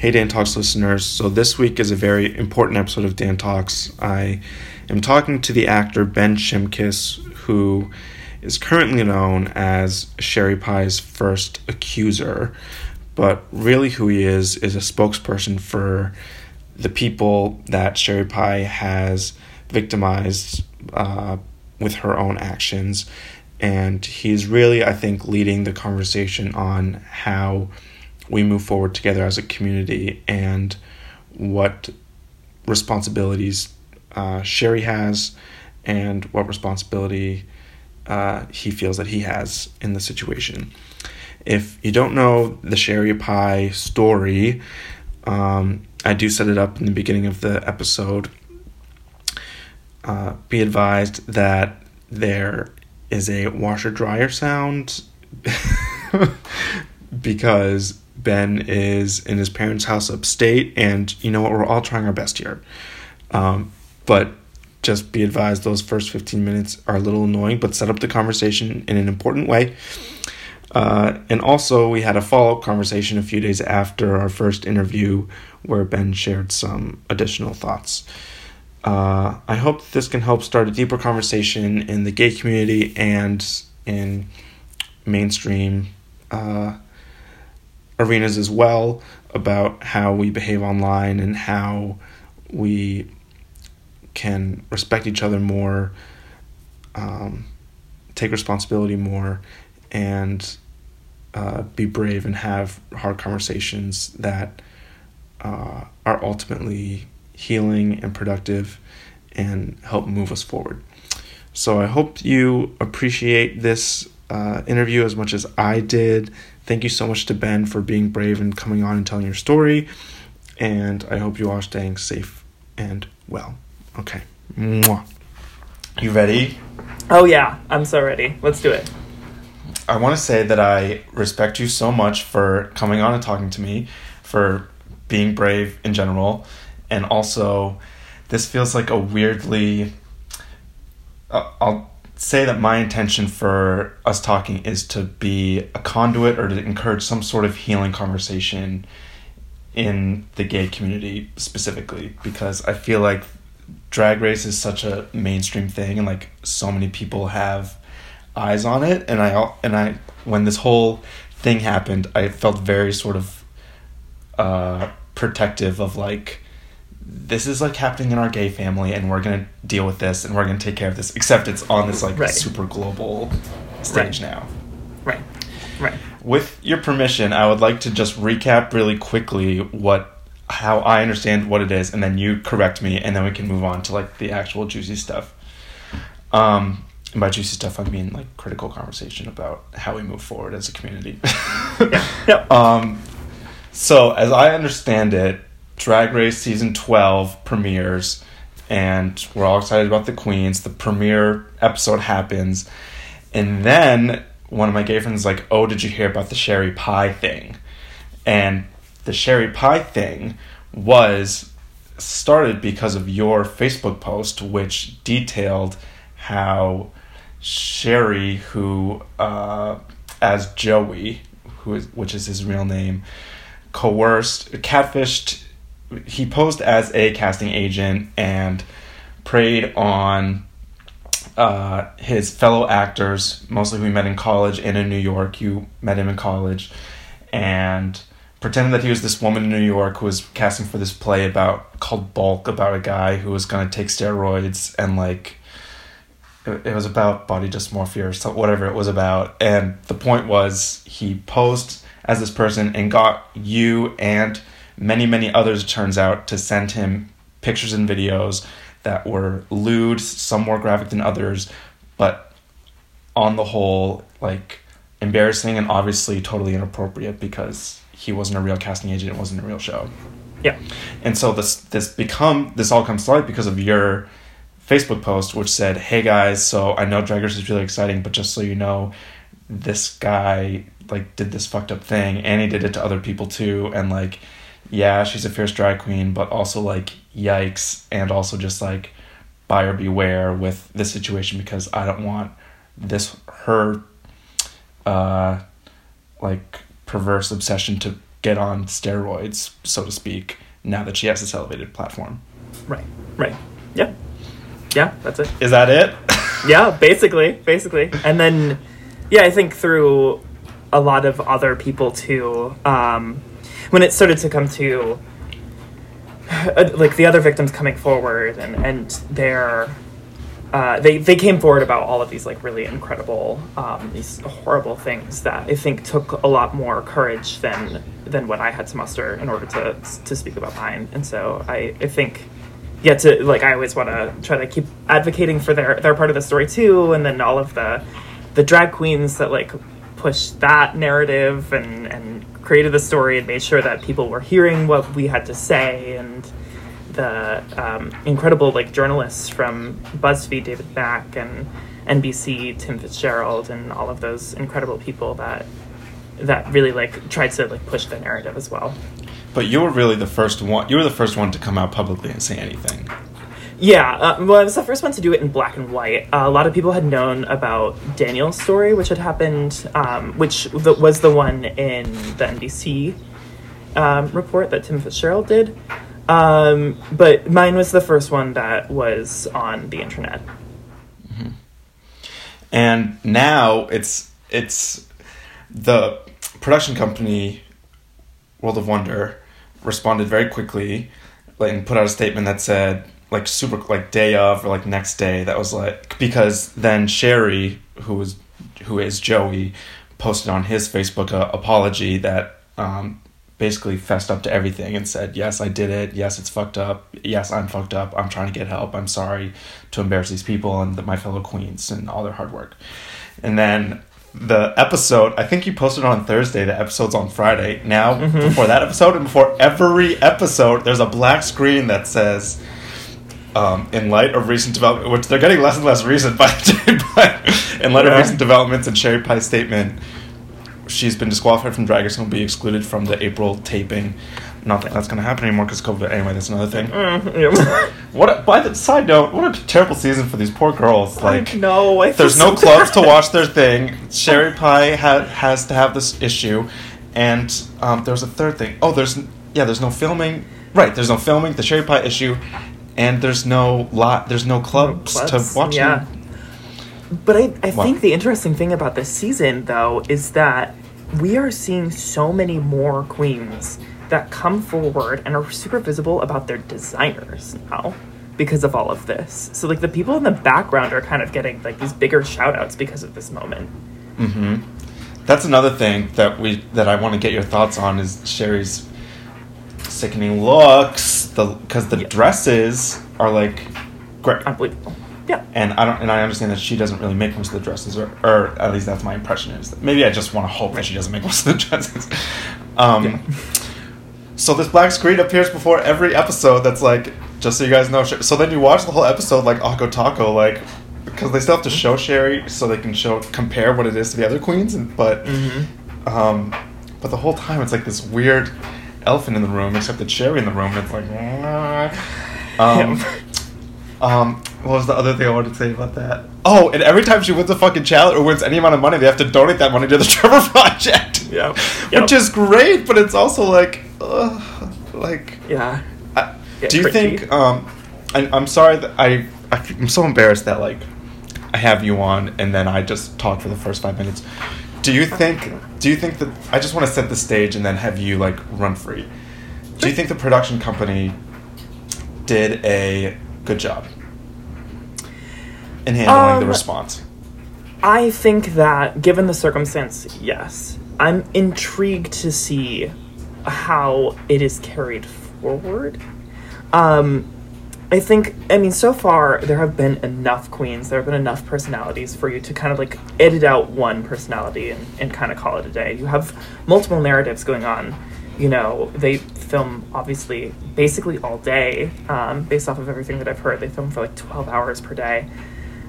Hey Dan Talks listeners. So this week is a very important episode of Dan Talks. I am talking to the actor Ben Shimkus, who is currently known as Sherry Pie's first accuser, but really who he is is a spokesperson for the people that Sherry Pie has victimized uh, with her own actions. And he's really, I think, leading the conversation on how we move forward together as a community and what responsibilities uh, Sherry has and what responsibility uh, he feels that he has in the situation. If you don't know the Sherry Pie story, um, I do set it up in the beginning of the episode. Uh, be advised that there is a washer dryer sound because Ben is in his parents' house upstate, and you know what? We're all trying our best here. Um, but just be advised those first 15 minutes are a little annoying, but set up the conversation in an important way. Uh, and also, we had a follow up conversation a few days after our first interview where Ben shared some additional thoughts. Uh, I hope this can help start a deeper conversation in the gay community and in mainstream uh, arenas as well about how we behave online and how we can respect each other more, um, take responsibility more, and uh, be brave and have hard conversations that uh, are ultimately healing and productive and help move us forward. So I hope you appreciate this uh, interview as much as I did. Thank you so much to Ben for being brave and coming on and telling your story. And I hope you are staying safe and well. Okay. Mwah. You ready? Oh, yeah. I'm so ready. Let's do it. I want to say that I respect you so much for coming on and talking to me, for being brave in general, and also this feels like a weirdly. Uh, I'll say that my intention for us talking is to be a conduit or to encourage some sort of healing conversation in the gay community specifically because I feel like drag race is such a mainstream thing and like so many people have eyes on it. And I and I when this whole thing happened I felt very sort of uh protective of like this is like happening in our gay family and we're gonna deal with this and we're gonna take care of this except it's on this like right. super global stage right. now right right with your permission i would like to just recap really quickly what how i understand what it is and then you correct me and then we can move on to like the actual juicy stuff um and by juicy stuff i mean like critical conversation about how we move forward as a community yeah. Yep. um so as i understand it Drag Race season 12 premieres, and we're all excited about the queens. The premiere episode happens, and then one of my gay friends is like, "Oh, did you hear about the Sherry Pie thing?" And the Sherry Pie thing was started because of your Facebook post, which detailed how Sherry, who uh, as Joey, who is which is his real name, coerced, catfished he posed as a casting agent and preyed on uh, his fellow actors, mostly who he met in college and in New York. You met him in college, and pretended that he was this woman in New York who was casting for this play about called Bulk about a guy who was going to take steroids and like it, was about body dysmorphia or so, whatever it was about. And the point was he posed as this person and got you and many, many others, it turns out, to send him pictures and videos that were lewd, some more graphic than others, but on the whole, like embarrassing and obviously totally inappropriate because he wasn't a real casting agent, it wasn't a real show. Yeah. And so this this become this all comes to light because of your Facebook post, which said, "Hey guys, so I know Drag Race is really exciting, but just so you know, this guy like did this fucked up thing, and he did it to other people too, and like." Yeah, she's a fierce drag queen, but also like yikes, and also just like buyer beware with this situation because I don't want this her uh like perverse obsession to get on steroids, so to speak, now that she has this elevated platform. Right. Right. Yeah. Yeah, that's it. Is that it? yeah, basically, basically. And then, yeah, I think through a lot of other people too. Um, when it started to come to uh, like the other victims coming forward and and their uh, they they came forward about all of these like really incredible um, these horrible things that I think took a lot more courage than than what I had to muster in order to to speak about mine. And so I I think yeah to like I always want to try to keep advocating for their their part of the story too, and then all of the the drag queens that like push that narrative and and created the story and made sure that people were hearing what we had to say and the um, incredible like journalists from BuzzFeed, David Mack, and NBC, Tim Fitzgerald, and all of those incredible people that that really like tried to like push the narrative as well. But you were really the first one. You were the first one to come out publicly and say anything. Yeah, uh, well, I was the first one to do it in black and white. Uh, a lot of people had known about Daniel's story, which had happened, um, which the, was the one in the NBC um, report that Tim Fitzgerald did. Um, but mine was the first one that was on the internet. And now it's it's the production company World of Wonder responded very quickly and put out a statement that said like super like day of or like next day that was like because then Sherry who was who is Joey posted on his Facebook a apology that um, basically fessed up to everything and said yes I did it. Yes it's fucked up. Yes I'm fucked up. I'm trying to get help. I'm sorry to embarrass these people and the, my fellow queens and all their hard work. And then the episode i think you posted on thursday the episode's on friday. Now before that episode and before every episode there's a black screen that says um, in light of recent development which they're getting less and less recent by the day but in light of recent developments and sherry pie's statement she's been disqualified from drag race and will be excluded from the april taping not that that's going to happen anymore because covid anyway that's another thing Mm, what a, by the side note what a terrible season for these poor girls like no, there's no so clubs to watch their thing. Sherry Pie ha- has to have this issue, and um, there's a third thing. Oh, there's yeah, there's no filming. Right, there's no filming. The Sherry Pie issue, and there's no lot. There's no clubs, Clubs, to watch. Yeah. them. But I, I What? think the interesting thing about this season, though, is that we are seeing so many more queens that come forward and are super visible about their designers now because of all of this. So, like, the people in the background are kind of getting, like, these bigger shout outs because of this moment. Mm-hmm. That's another thing that we that I want to get your thoughts on is Sherry's sickening looks. The because the Yeah. dresses are like great. Unbelievable. Yeah. and I don't, and I understand that she doesn't really make most of the dresses, or, or at least that's my impression. Is that maybe I just want to hope that she doesn't make most of the dresses. Um, Yeah. So this black screen appears before every episode. That's like, just so you guys know. So then you watch the whole episode like Akko Taco, like because they still have to show Sherry so they can show compare what it is to the other queens, and but Mm-hmm. um, but the whole time it's like this weird elephant in the room, except the cherry in the room. And it's like, um, um, what was the other thing I wanted to say about that? Oh, and every time she wins a fucking challenge or wins any amount of money, they have to donate that money to the Trevor Project. Yeah. Which is great, but it's also like, ugh, like, Yeah. I, Yeah, do you cringy. think? Um, I, I'm sorry that I, I I'm so embarrassed that like I have you on and then I just talk for the first five minutes. Do you think? Do you think that I just want to set the stage and then have you like run free? Do you think the production company did a good job in handling the Um, response? I think that, given the circumstance, yes. I'm intrigued to see how it is carried forward. Um, I think, I mean, so far, there have been enough queens, there have been enough personalities for you to kind of like edit out one personality and, and kind of call it a day. You have multiple narratives going on. You know, they film obviously basically all day, um, based off of everything that I've heard. They film for like 12 hours per day.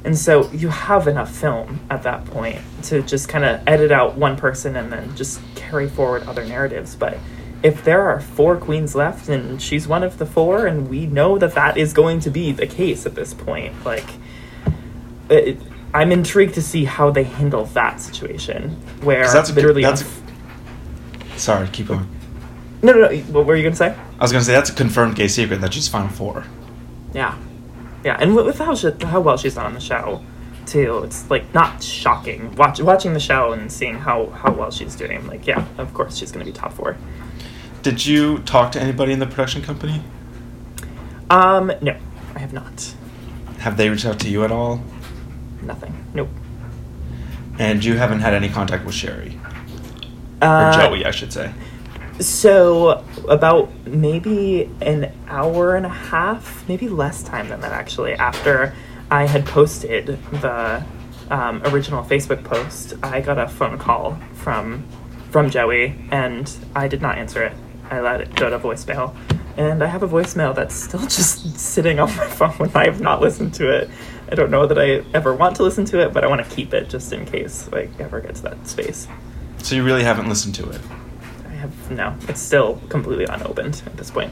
And so you have enough film at that point to just kind of edit out one person and then just carry forward other narratives. But if there are four queens left and she's one of the four, and we know that that is going to be the case at this point, like, it, I'm intrigued to see how they handle that situation where that's literally that's a- Sorry, keep going. No, no, no. What were you gonna say? I was gonna say that's a confirmed gay secret that she's Final Four. Yeah, yeah, and with with how she, how well she's done on the show, too. It's like not shocking. Watch, watching the show and seeing how how well she's doing. Like, yeah, of course she's gonna be top four. Did you talk to anybody in the production company? Um, no, I have not. Have they reached out to you at all? Nothing. Nope. And you haven't had any contact with Sherry or Uh, Joey, I should say. So about maybe an hour and a half, maybe less time than that actually. After I had posted the um, original Facebook post, I got a phone call from from Joey, and I did not answer it. I let it go to voicemail, and I have a voicemail that's still just sitting on my phone. When I have not listened to it. I don't know that I ever want to listen to it, but I want to keep it just in case I ever get to that space. So you really haven't listened to it, I have no. It's still completely unopened at this point.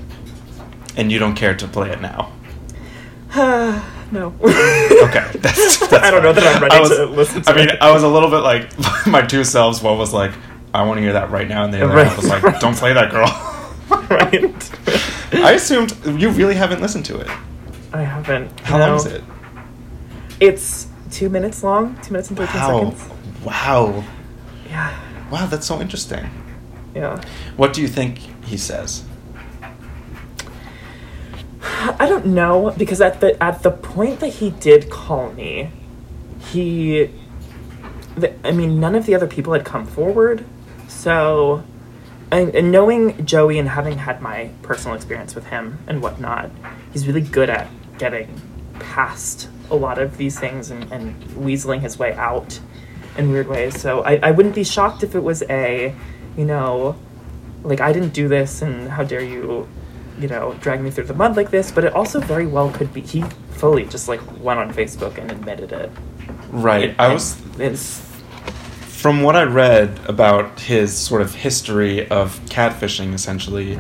and you don't care to play it now. no. Okay, that's, that's I don't know that I'm ready I was- to listen to I mean, it. I was a little bit like my two selves. One was like, I want to hear that right now, and the other Right, half was like, don't play that girl. right. I assumed you really haven't listened to it. I haven't. How no. long is it? It's two minutes long. Two minutes and thirteen Wow, seconds. wow, Yeah. wow! That's so interesting. Yeah. What do you think he says? I don't know because at the at the point that he did call me, he, the, I mean, none of the other people had come forward, so, and, and knowing Joey and having had my personal experience with him and whatnot, he's really good at getting past a lot of these things and, and weaseling his way out in weird ways. So I, I wouldn't be shocked if it was a, you know, like I didn't do this and how dare you you know drag me through the mud like this but it also very well could be he fully just like went on facebook and admitted it Right. I was it's from what I read about his sort of history of catfishing, essentially,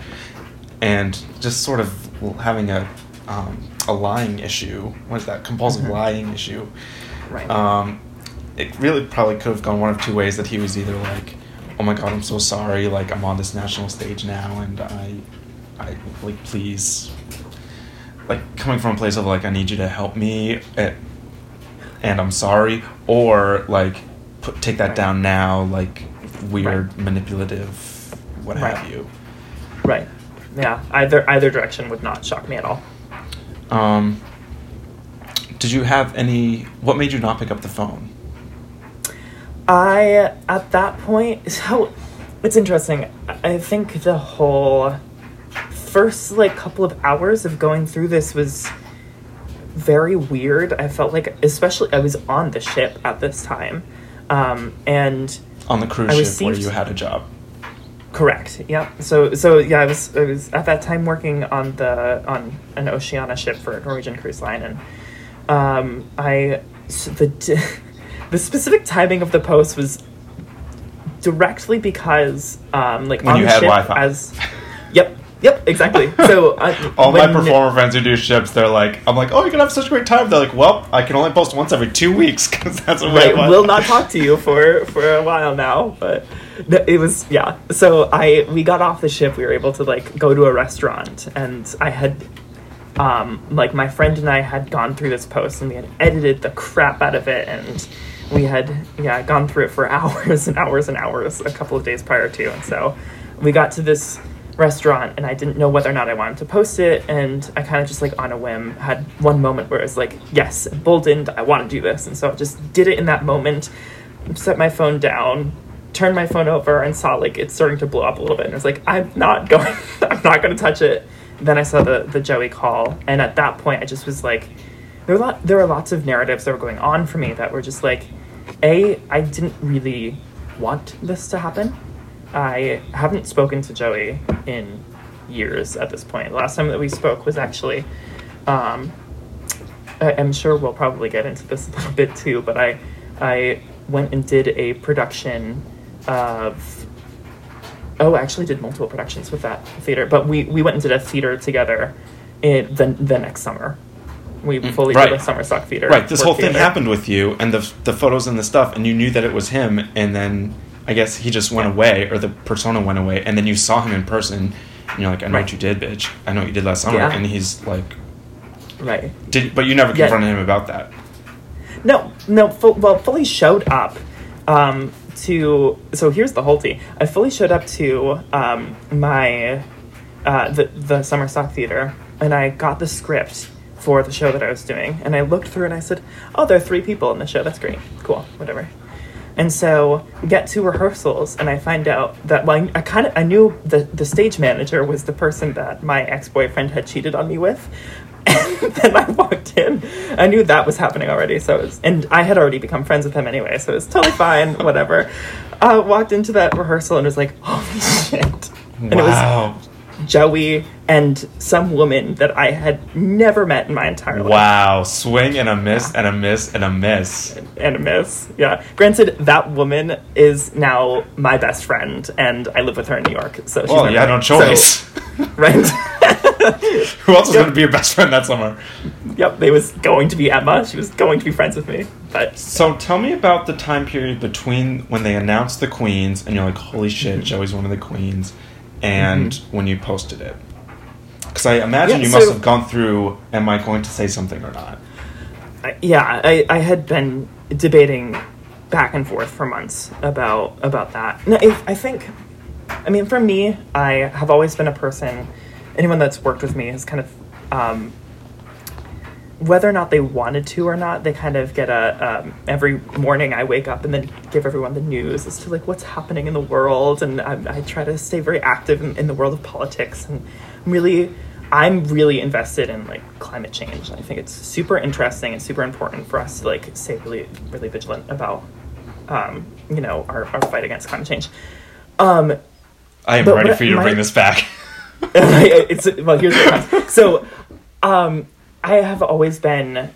and just sort of having a um, a lying issue. What is that? Compulsive Mhm. lying issue. right Um, it really probably could have gone one of two ways. That he was either like, "Oh my God, I'm so sorry. Like I'm on this national stage now, and I, I like please." Like coming from a place of like I need you to help me, eh, and I'm sorry, or like put take that Right. down now, like weird, Right. manipulative, what Right. have you. right yeah either either direction would not shock me at all Um, did you have any? What made you not pick up the phone? i at that point so it's interesting i I think the whole first like couple of hours of going through this was very weird i felt like especially i was on the ship at this time um, and On the cruise ship where you had a job. Correct. Yeah. So so yeah, I was I was at that time working on the on an Oceania ship for Norwegian Cruise Line, and um, I so the the specific timing of the post was directly because um, like When on the ship Wi-Fi. as yep yep exactly. So uh, All my performer friends who do ships, they're like, I'm like, oh, you're gonna have such a great time. They're like, well, I can only post once every two weeks because that's what right I will not talk to you for for a while now but it was yeah so i we got off the ship we were able to like go to a restaurant and i had um like my friend and i had gone through this post and we had edited the crap out of it and we had yeah gone through it for hours and hours and hours a couple of days prior to and so we got to this restaurant and I didn't know whether or not I wanted to post it and I kind of just like on a whim had one moment where I was like yes emboldened I want to do this and so I just did it in that moment set my phone down turned my phone over and saw like it's starting to blow up a little bit and I was like I'm not going I'm not going to touch it. Then I saw the the Joey call and at that point I just was like there were lot there were lots of narratives that were going on for me that were just like a I didn't really want this to happen I haven't spoken to Joey in years at this point. Last time that we spoke was actually, um, I- I'm sure we'll probably get into this a little bit too, but I, I went and did a production of, oh, I actually did multiple productions with that theater, but we, we went and did a theater together in the, the next summer. We Mm, fully right. did a summer stock theater. Right, this whole thing happened with you and the the photos and the stuff, and you knew that it was him, and then I guess he just went away, or the persona went away, and then you saw him in person, and you're like, I know what you did, bitch. I know what you did last summer, Yeah. and he's like, Right. did but you never Yeah. confronted him about that. No, no. Fu- well, fully showed up um, to. So here's the whole thing. I fully showed up to um, my uh, the the summer stock theater, and I got the script for the show that I was doing, and I looked through and I said, "Oh, there are three people in the show. That's great. Cool. Whatever." And so get to rehearsals, and I find out that well, I, kind of I knew the the stage manager was the person that my ex boyfriend had cheated on me with. And then I walked in, I knew that was happening already. So was, and I had already become friends with him anyway, so it was totally fine. Whatever. Uh, walked into that rehearsal and was like, "Holy shit!" And it was wow. Joey and some woman that I had never met in my entire life. Wow. Swing and a miss and a miss and a miss. and a miss. Yeah. Granted, that woman is now my best friend, and I live with her in New York. So she's Well, you had no so- choice. right? Who else was Yep. going to be your best friend that summer? yep. They was going to be Emma. She was going to be friends with me, but So tell me about the time period between when they announced the queens and you're like, holy shit, Joey's one of the queens, and when you posted it. Because I imagine Yeah, you must have gone through, am I going to say something or not? I, yeah, I, I had been debating back and forth for months about about that. No, I, I think, I mean, for me, I have always been a person. Anyone that's worked with me has kind of, um, whether or not they wanted to or not, they kind of get a um, every morning I wake up and then give everyone the news as to like what's happening in the world, and I, I try to stay very active in, in the world of politics and I'm really. I'm really invested in like climate change. I think it's super interesting and super important for us to like stay really, really vigilant about, um, you know, our, our fight against climate change. Um, I am ready for you to my- bring this back. it's well here's what so um i have always been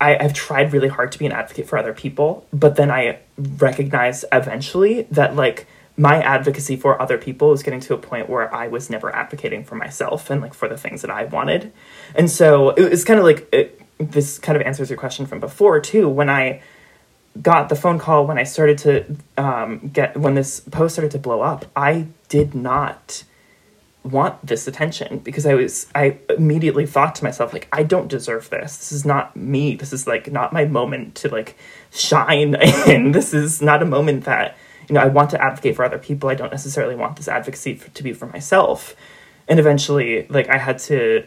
I, i've tried really hard to be an advocate for other people but then i recognized eventually that like my advocacy for other people was getting to a point where i was never advocating for myself and like for the things that i wanted. And so it was kind of like it, this kind of answers your question from before too. When i got the phone call when I started to um, get when this post started to blow up, I did not want this attention because I was I immediately thought to myself like I don't deserve this. This is not me. This is like not my moment to like shine in. This is not a moment that you know I want to advocate for other people. I don't necessarily want this advocacy for, to be for myself. And eventually like I had to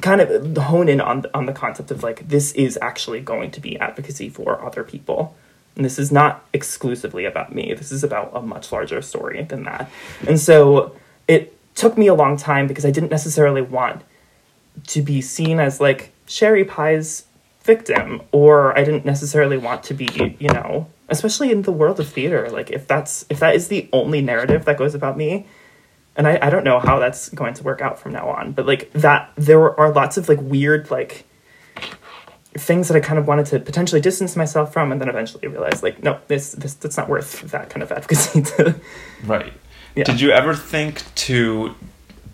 kind of hone in on on the concept of like this is actually going to be advocacy for other people and this is not exclusively about me this is about a much larger story than that and so it took me a long time because i didn't necessarily want to be seen as like sherry pie's victim or i didn't necessarily want to be you know especially in the world of theater like if that's if that is the only narrative that goes about me and I, I don't know how that's going to work out from now on but like that there are lots of like weird like things that i kind of wanted to potentially distance myself from and then eventually realized like no this this that's not worth that kind of advocacy to Right. Yeah. Did you ever think to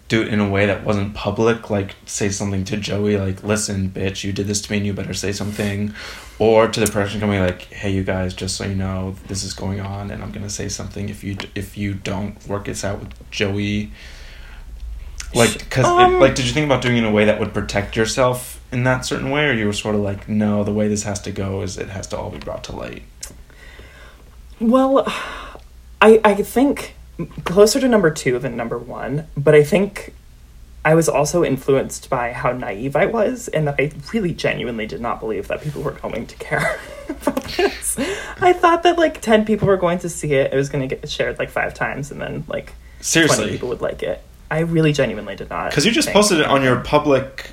do it in a way that wasn't public? Like say something to Joey, like, "Listen, bitch, you did this to me, and you better say something," or to the production company, like, "Hey, you guys, just so you know, this is going on, and I'm gonna say something if you if you don't work this out with Joey." Like, because Um, like, did you think about doing it in a way that would protect yourself in that certain way, or you were sort of like, "No, the way this has to go is it has to all be brought to light." Well, I I think closer to number two than number one, but I think I was also influenced by how naive I was, and that I really genuinely did not believe that people were going to care about this. I thought that like ten people were going to see it. It was going to get shared like five times, and then like Seriously. people would like it. I really genuinely did not. Because you just posted it on your public,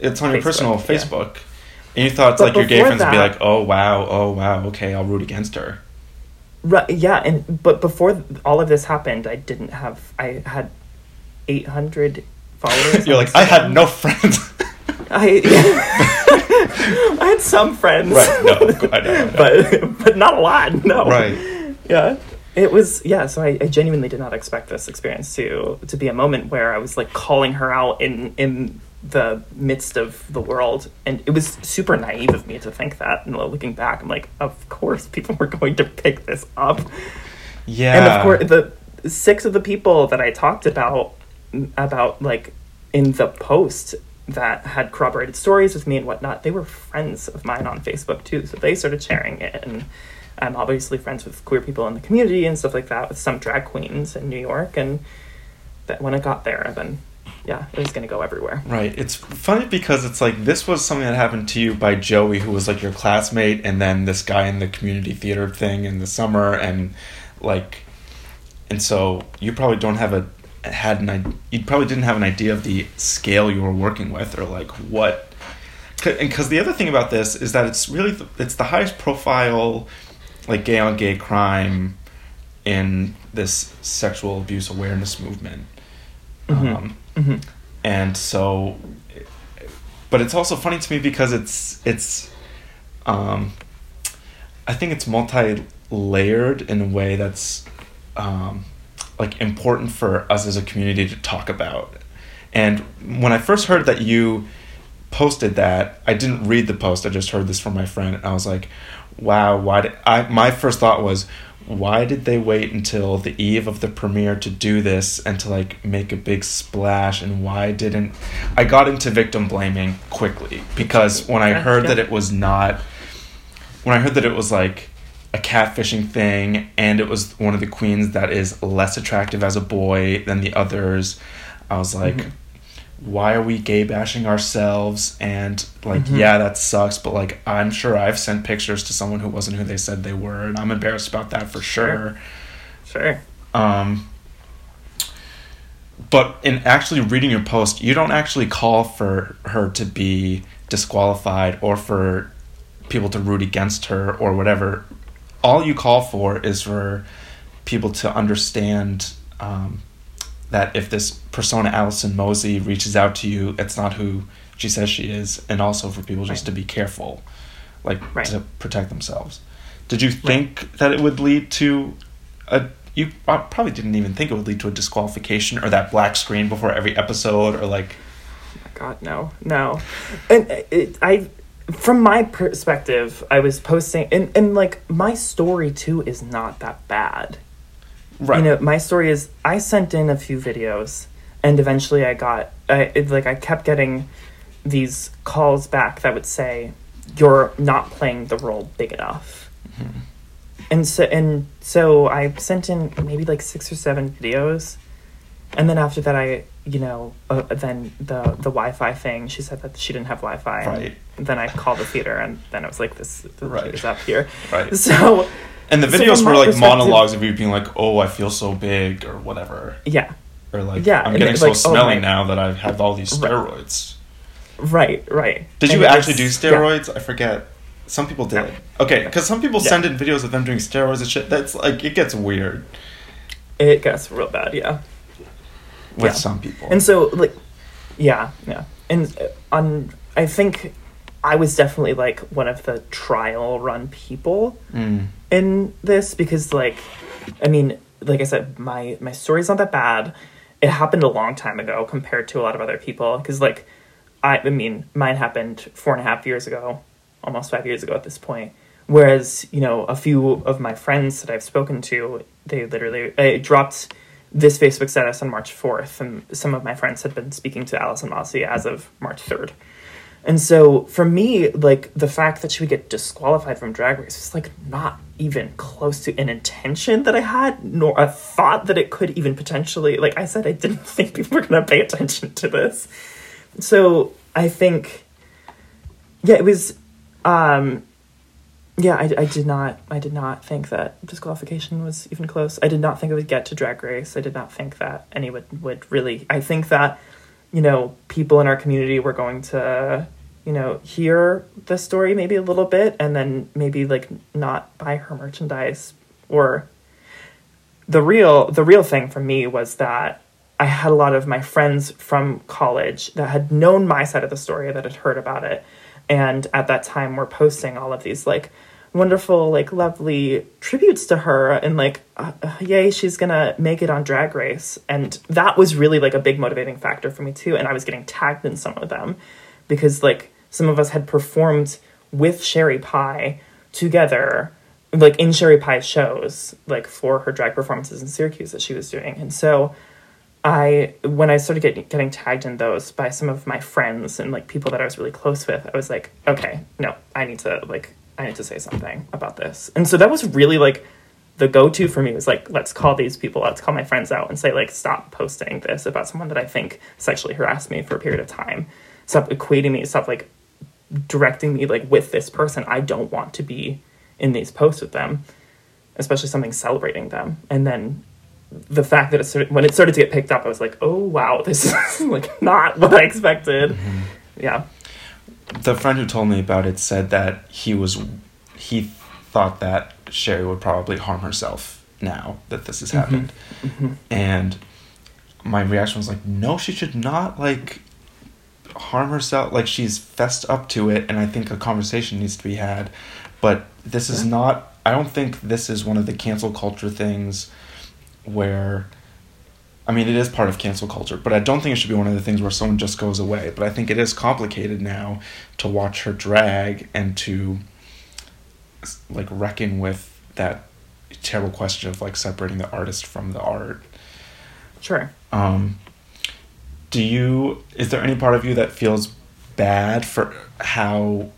it's on your Facebook, personal yeah. Facebook, and you thought But like your gay friends would be like, "Oh wow, oh wow, okay, I'll root against her." Right, yeah, and but before all of this happened, I didn't have. I had eight hundred followers. You're like, I had no friends. I I had some friends, right? No, I know. I know. but but not a lot. No, right. Yeah, it was. Yeah, so I, I genuinely did not expect this experience to to be a moment where I was like calling her out in in the midst of the world. And it was super naive of me to think that. And looking back i'm like of course people were going to pick this up. Yeah. and of course the six of the people that i talked about about like in the post that had corroborated stories with me and whatnot they were friends of mine on facebook too. So they started sharing it. And i'm obviously friends with queer people in the community and stuff like that with some drag queens in new york. And that when it got there then yeah it was going to go everywhere Right. It's funny because it's like this was something that happened to you by Joey, who was like your classmate, and then this guy in the community theater thing in the summer, and like, and so you probably don't have a had an you probably didn't have an idea of the scale you were working with or like what. and Because the other thing about this is that it's really it's the highest profile, like gay on gay crime, in this sexual abuse awareness movement. Mhm. Um, hmm and so but it's also funny to me because it's it's um i think it's multi-layered in a way that's um like important for us as a community to talk about. And when i first heard that you posted that i didn't read the post i just heard this from my friend and i was like wow why did i my first thought was why did they wait until the eve of the premiere to do this and to like make a big splash and why didn't i got into victim blaming quickly because when i heard that it was not when i heard that it was like a catfishing thing and it was one of the queens that is less attractive as a boy than the others i was like Mhm. Why are we gay bashing ourselves? And like Mhm. yeah that sucks but like i'm sure i've sent pictures to someone who wasn't who they said they were and i'm embarrassed about that for sure. Sure. Um but in actually reading your post you don't actually call for her to be disqualified or for people to root against her or whatever. All you call for is for people to understand um, that if this persona Allison Mossey reaches out to you, it's not who she says she is, and also for people just Right. to be careful, like Right. to protect themselves. Did you think that it would lead to a? You uh, probably didn't even think it would lead to a disqualification or that black screen before every episode, or like, Oh my God, no, no. And uh, it, I, from my perspective, I was posting, and, and like my story too is not that bad. Right? You know, my story is I sent in a few videos, and eventually I got, I it, like I kept getting these calls back that would say, "You're not playing the role big enough." And so and so I sent in maybe like six or seven videos, and then after that I you know uh, then the the Wi-Fi thing she said that she didn't have Wi-Fi. and then I called the theater and then it was like this the Right. theater's up here. Right. So and the so videos were like monologues of you being like, "Oh, I feel so big" or whatever, yeah. or like, Yeah, "I'm getting so like, oh smelly my- now that I have all these steroids." Right, right. Did And you actually do was- yeah. steroids? I forget. Some people did. Okay, because some people Yeah. send in videos of them doing steroids and shit. That's like it gets weird It gets real bad, yeah. with Yeah. some people. And so, like, yeah, yeah. And uh, on, I think I was definitely like one of the trial run people Mm. in this because, like, I mean, like I said, my my story's not that bad. It happened a long time ago compared to a lot of other people because, like, I, I mean, mine happened four and a half years ago, almost five years ago at this point. Whereas, you know, a few of my friends that I've spoken to, they literally I dropped this Facebook status on March 4th, and some of my friends had been speaking to Allison Mossey as of March 3rd. And so for me, like the fact that she would get disqualified from Drag Race was like not even close to an intention that I had, nor a thought that it could even potentially. Like I said, I didn't think people were going to pay attention to this. So I think, yeah, it was, um, yeah, I, I did not, I did not think that disqualification was even close. I did not think it would get to Drag Race. I did not think that anyone would really. I think that, you know, people in our community were going to, you know, hear the story maybe a little bit and then maybe like not buy her merchandise or the real the real thing for me was that I had a lot of my friends from college that had known my side of the story that had heard about it and at that time were posting all of these like wonderful, like lovely tributes to her, and like, uh, uh, yay, she's gonna make it on Drag Race, and that was really like a big motivating factor for me too. And I was getting tagged in some of them because like some of us had performed with Sherry Pie together like in Sherry Pie's shows, like for her drag performances in Syracuse that she was doing. And so I when I started getting getting tagged in those by some of my friends and like people that I was really close with, I was like, okay, no, I need to like I need to say something about this. And so that was really like the go-to for me was like let's call these people let's call my friends out and say like stop posting this about someone that i think sexually harassed me for a period of time stop equating me stop like directing me like with this person i don't want to be in these posts with them, especially something celebrating them. And then the fact that it started, when it started to get picked up, I was like, oh wow, this is like not what I expected. Mm-hmm. Yeah. The friend who told me about it said that he was he thought that Sherry would probably harm herself now that this has mm-hmm. happened. Mm-hmm. And my reaction was like, no, she should not like harm herself. Like she's fessed up to it, and I think a conversation needs to be had. But this is not I don't think this is one of the cancel culture things where I mean it is part of cancel culture, but I don't think it should be one of the things where someone just goes away. But I think it is complicated now to watch her drag and to like reckon with that terrible question of like separating the artist from the art. Sure. Um do you is there any part of you that feels bad for how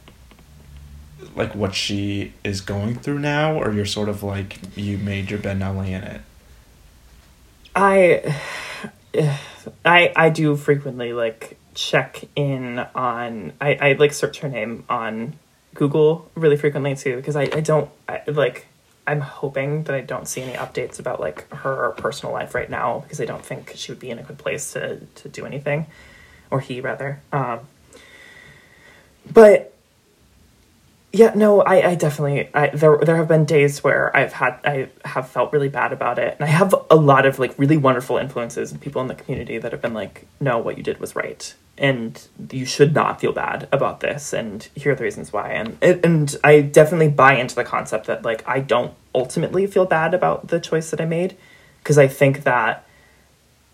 like what she is going through now, or you're sort of like you made your bed now in it? I, I I do frequently like check in on I I like search her name on Google really frequently too because I I don't I, like I'm hoping that I don't see any updates about like her personal life right now because I don't think she would be in a good place to to do anything, or he rather. Um, but yeah, no, I, I definitely I there there have been days where I've had I have felt really bad about it. And I have a lot of like really wonderful influences and people in the community that have been like, no, what you did was right. And you should not feel bad about this and here are the reasons why. And and I definitely buy into the concept that like I don't ultimately feel bad about the choice that I made because I think that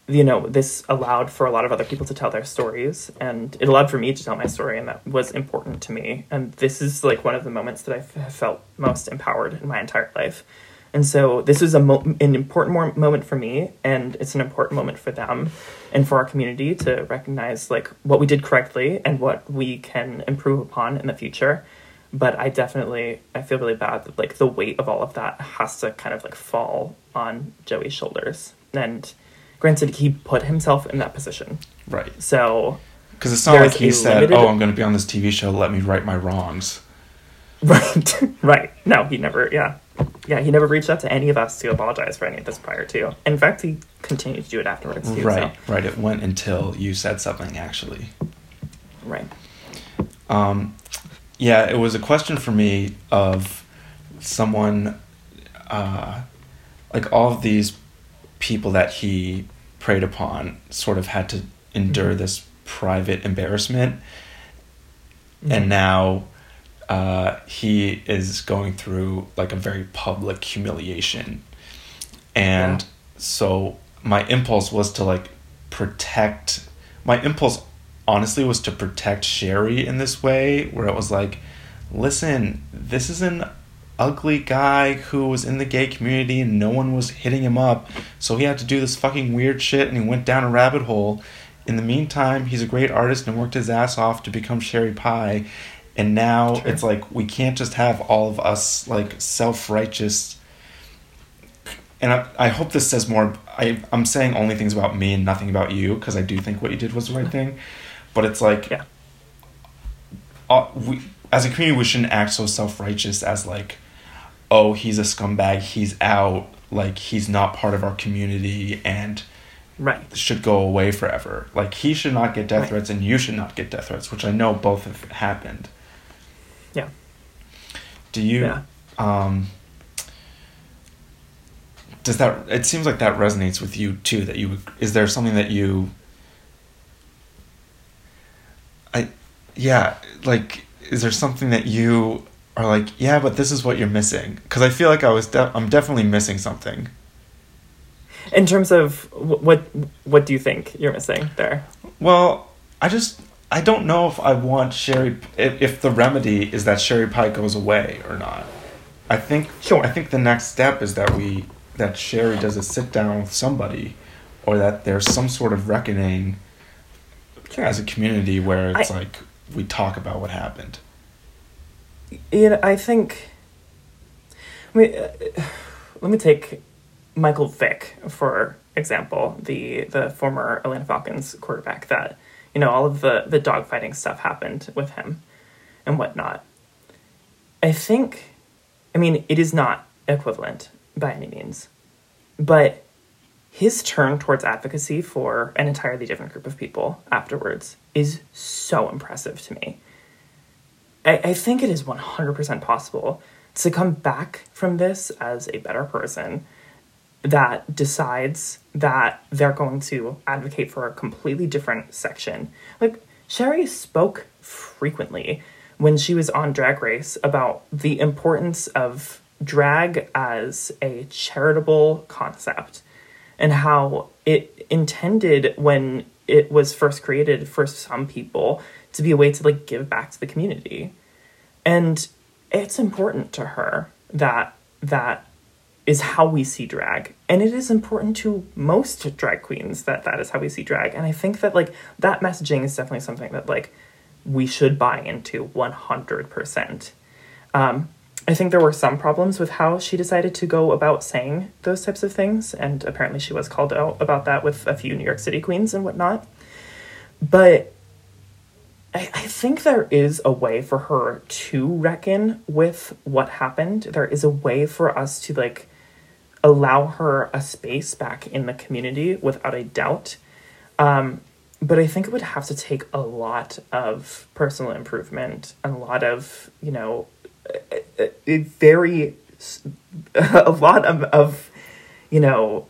you know, this allowed for a lot of other people to tell their stories, and it allowed for me to tell my story, and that was important to me. And this is like one of the moments that I felt most empowered in my entire life. And so this is a mo- an important moment for me, and it's an important moment for them, and for our community to recognize like what we did correctly and what we can improve upon in the future. But I definitely I feel really bad that like the weight of all of that has to kind of like fall on Joey's shoulders, and granted he put himself in that position. Right. So because it's not like he said limited... oh i'm going to be on this tv show let me right my wrongs. Right. Right. No he never yeah. Yeah he never reached out to any of us to apologize for any of this prior to. In fact he continued to do it afterwards too, right so. right. It went until you said something actually. Right. Um yeah it was a question for me of someone uh like all of these people that he preyed upon sort of had to endure mm-hmm. this private embarrassment mm-hmm. and now uh, he is going through like a very public humiliation and yeah. so my impulse was to like protect my impulse honestly was to protect sherry in this way where it was like listen this is an ugly guy who was in the gay community and no one was hitting him up. So he had to do this fucking weird shit and he went down a rabbit hole. In the meantime, he's a great artist and worked his ass off to become Sherry Pie. And now it's like we can't just have all of us like self righteous. And I, I hope this says more. I, I'm saying only things about me and nothing about you because I do think what you did was the right thing. But it's like, yeah. Uh, we, as a community, we shouldn't act so self righteous as like, oh, he's a scumbag, he's out, like he's not part of our community and right should go away forever. Like he should not get death right. threats and you should not get death threats, which I know both have happened. Yeah. Do you yeah. um does that it seems like that resonates with you too that you is there something that you I yeah, like is there something that you are like, yeah, but this is what you're missing. Because I feel like I was, de- I'm definitely missing something. In terms of what what do you think you're missing there? Well, I just, I don't know if I want Sherry, if, if the remedy is that Sherry Pie goes away or not. I think, Sure. I think the next step is that we, that Sherry does a sit down with somebody, or that there's some sort of reckoning Sure. as a community where it's I- like we talk about what happened. You know, I think. I mean, uh, let me take Michael Vick for example, the the former Atlanta Falcons quarterback. That you know all of the the dogfighting stuff happened with him, and whatnot. I think, I mean, it is not equivalent by any means, but his turn towards advocacy for an entirely different group of people afterwards is so impressive to me. I, I think it is 100% possible to come back from this as a better person that decides that they're going to advocate for a completely different section. Like, Sherry spoke frequently when she was on Drag Race about the importance of drag as a charitable concept and how it intended when it was first created for some people to be a way to like give back to the community. And it's important to her that that is how we see drag. And it is important to most drag queens that that is how we see drag. And i think that like that messaging is definitely something that like we should buy into 100% um, i think there were some problems with how she decided to go about saying those types of things. And apparently she was called out about that with a few new york city queens and whatnot. But I, I think there is a way for her to reckon with what happened. There is a way for us to like allow her a space back in the community without a doubt. Um, but I think it would have to take a lot of personal improvement and a lot of, you know, very, a lot of, of, you know,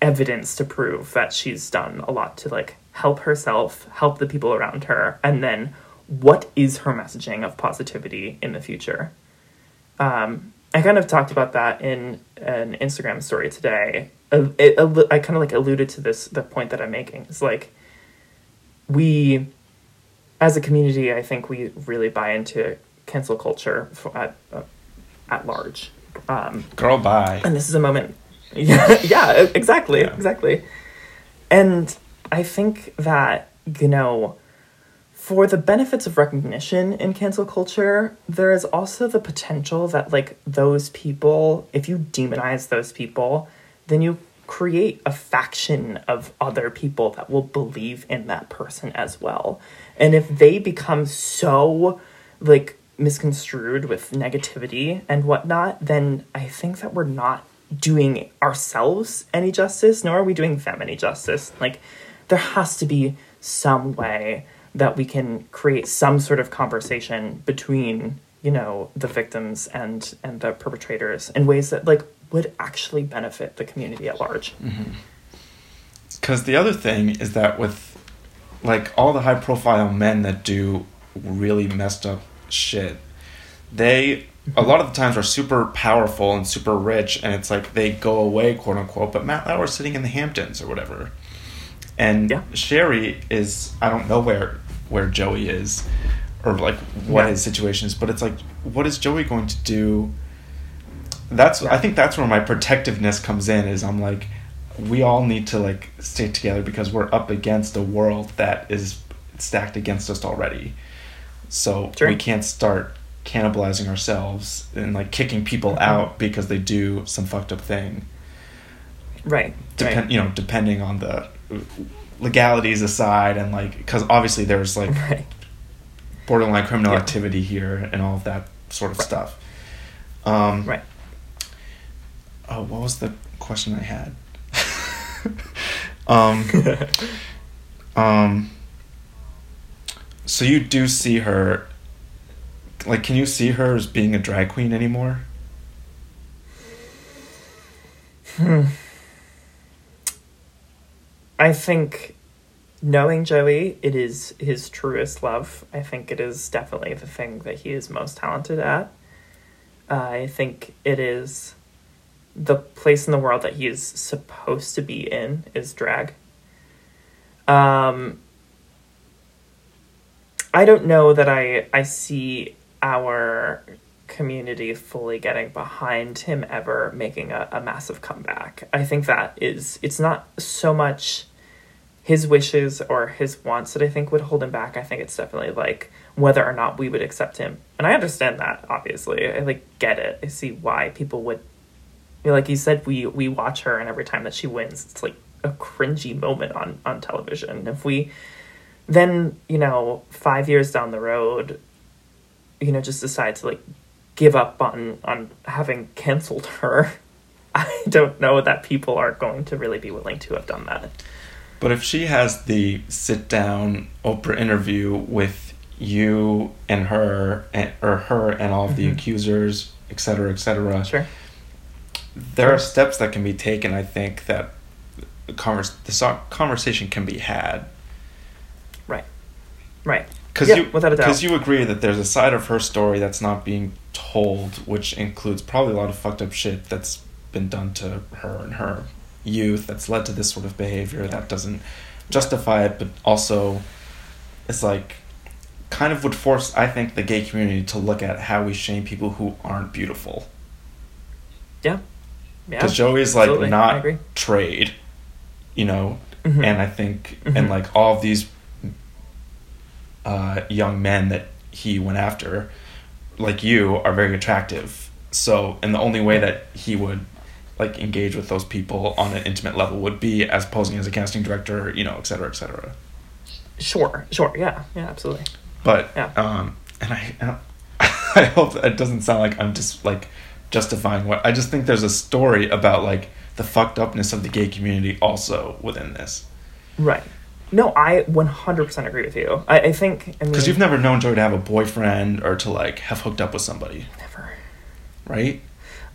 evidence to prove that she's done a lot to like help herself, help the people around her, and then what is her messaging of positivity in the future? Um, I kind of talked about that in an Instagram story today. Uh, It, it, I kind of like alluded to this the point that I'm making. It's like we, as a community, I think we really buy into cancel culture for, at uh, at large. Um, Girl, bye. and this is a moment yeah yeah exactly Yeah. exactly and i think that you know for the benefits of recognition in cancel culture there is also the potential that like those people if you demonize those people then you create a faction of other people that will believe in that person as well and if they become so like misconstrued with negativity and whatnot, then I think that we're not doing ourselves any justice, nor are we doing them any justice. Like, there has to be some way that we can create some sort of conversation between, you know, the victims and and the perpetrators in ways that like would actually benefit the community at large. Mm-hmm. Because the other thing is that with like all the high profile men that do really messed up shit, they a mm-hmm. lot of the times are super powerful and super rich, and it's like they go away, quote unquote. But Matt Lauer's sitting in the Hamptons or whatever, and Yeah. Sherry is I don't know where where Joey is or like what Yeah. his situation is, but it's like what is Joey going to do? That's I think that's where my protectiveness comes in. Is I'm like we all need to like stay together because we're up against a world that is stacked against us already. So Sure. we can't start cannibalizing ourselves and like kicking people Mhm. out because they do some fucked up thing. Right. Depend, right. you know, depending on the legalities aside and like because obviously there's like Right. borderline criminal Yeah. activity here and all of that sort of stuff. Um, Right. Oh, what was the question I had? um, um, so you do see her, like, can you see her as being a drag queen anymore? I think knowing Joey, it is his truest love. I think it is definitely the thing that he is most talented at. Uh, I think it is the place in the world that he is supposed to be in is drag. Um, I don't know that I I see our community fully getting behind him ever making a, a massive comeback. I think that is it's not so much his wishes or his wants that I think would hold him back. I think it's definitely like whether or not we would accept him. And I understand that, obviously. I like get it. I see why people would you like you said, we we watch her and every time that she wins, it's like a cringy moment on on television. If we then, you know, five years down the road, you know, just decide to like give up on on having canceled her, I don't know that people are going to really be willing to have done that. But if she has the sit down Oprah interview with you and her, and, or her and all of the Mhm. accusers, et cetera, et cetera, Sure. there are steps that can be taken. I think that the convers the conversation can be had Right. Right. because Yeah, you without a doubt. because you agree that there's a side of her story that's not being told, which includes probably a lot of fucked up shit that's been done to her and her youth that's led to this sort of behavior that doesn't justify it, but also it's like kind of would force I think the gay community to look at how we shame people who aren't beautiful. Yeah. Yeah. Because Joey is like absolutely. Not trade, you know, Mhm. and I think Mhm. and like all of these uh, young men that he went after, like you, are very attractive. So, and the only way that he would like engage with those people on an intimate level would be as posing as a casting director, you know, et cetera, et cetera. Sure. Sure. Yeah. Yeah. Absolutely. But Yeah. um, and I, and I hope that it doesn't sound like I'm just like justifying what I just think there's a story about like the fucked upness of the gay community also within this Right. No, I 100% agree with you. I, I think. I mean, because you've never known Joey to have a boyfriend or to like have hooked up with somebody, never. right?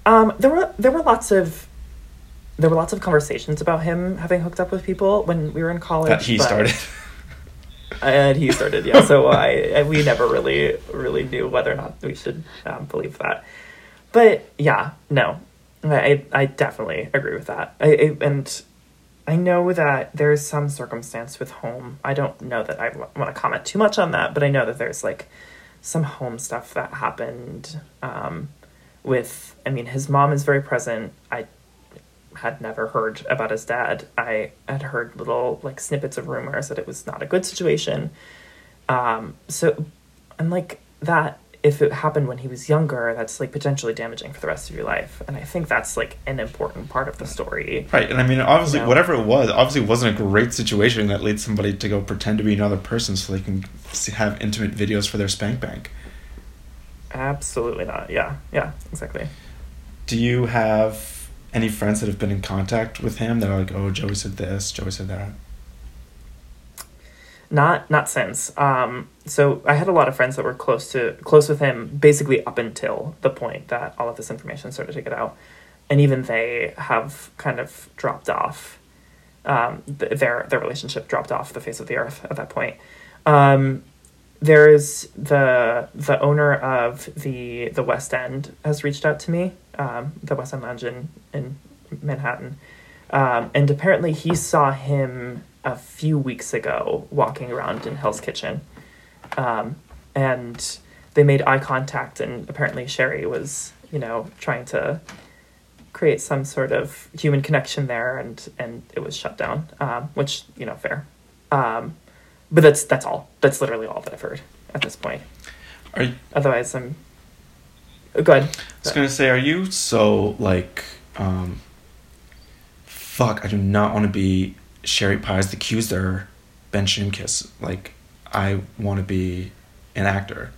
Um, there were there were lots of there were lots of conversations about him having hooked up with people when we were in college. That he started. and he started. Yeah, so I, I we never really really knew whether or not we should um, believe that. But yeah, no, I I definitely agree with that. I, I and I know that there's some circumstance with home. I don't know that I want to comment too much on that, but I know that there's like some home stuff that happened um, with. I mean, his mom is very present. I had never heard about his dad. I had heard little like snippets of rumors that it was not a good situation. Um, so, and like that, if it happened when he was younger, that's like potentially damaging for the rest of your life. And I think that's like an important part of the story. Right, and I mean, obviously, No. whatever it was, obviously, it wasn't a great situation that leads somebody to go pretend to be another person so they can have intimate videos for their spank bank. Absolutely not. Yeah, yeah, exactly. Do you have any friends that have been in contact with him that are like, oh, Joey said this, Joey said that? Not not since. Um, so I had a lot of friends that were close to close with him, basically up until the point that all of this information started to get out, and even they have kind of dropped off. Um, their their relationship dropped off the face of the earth at that point. Um, there's the the owner of the the West End has reached out to me, um, the West End Lounge in in Manhattan, um, and apparently he saw him a few weeks ago walking around in Hell's Kitchen, um, and they made eye contact, and apparently Sherry was you know trying to create some sort of human connection there, and and it was shut down, um, which you know fair. Um, but that's that's all. That's literally all that I've heard at this point. Are you, Otherwise, I'm good. I was gonna say, are you so like, um, fuck? I do not want to be Sherry Pie's accuser, Ben Shimkus. Like, I want to be an actor.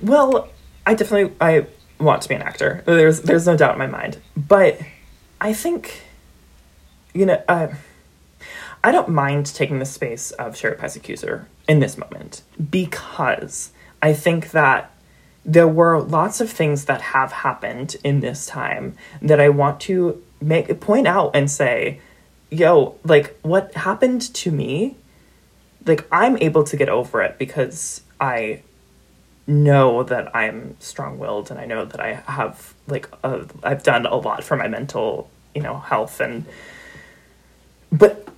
Well, I definitely I want to be an actor. There's there's no doubt in my mind. But I think, you know, uh, I don't mind taking the space of Sherry Pie's in this moment because I think that there were lots of things that have happened in this time that I want to make point out and say yo, like what happened to me, like I'm able to get over it because I know that I'm strong-willed and I know that I have like I've done a lot for my mental, you know, health and but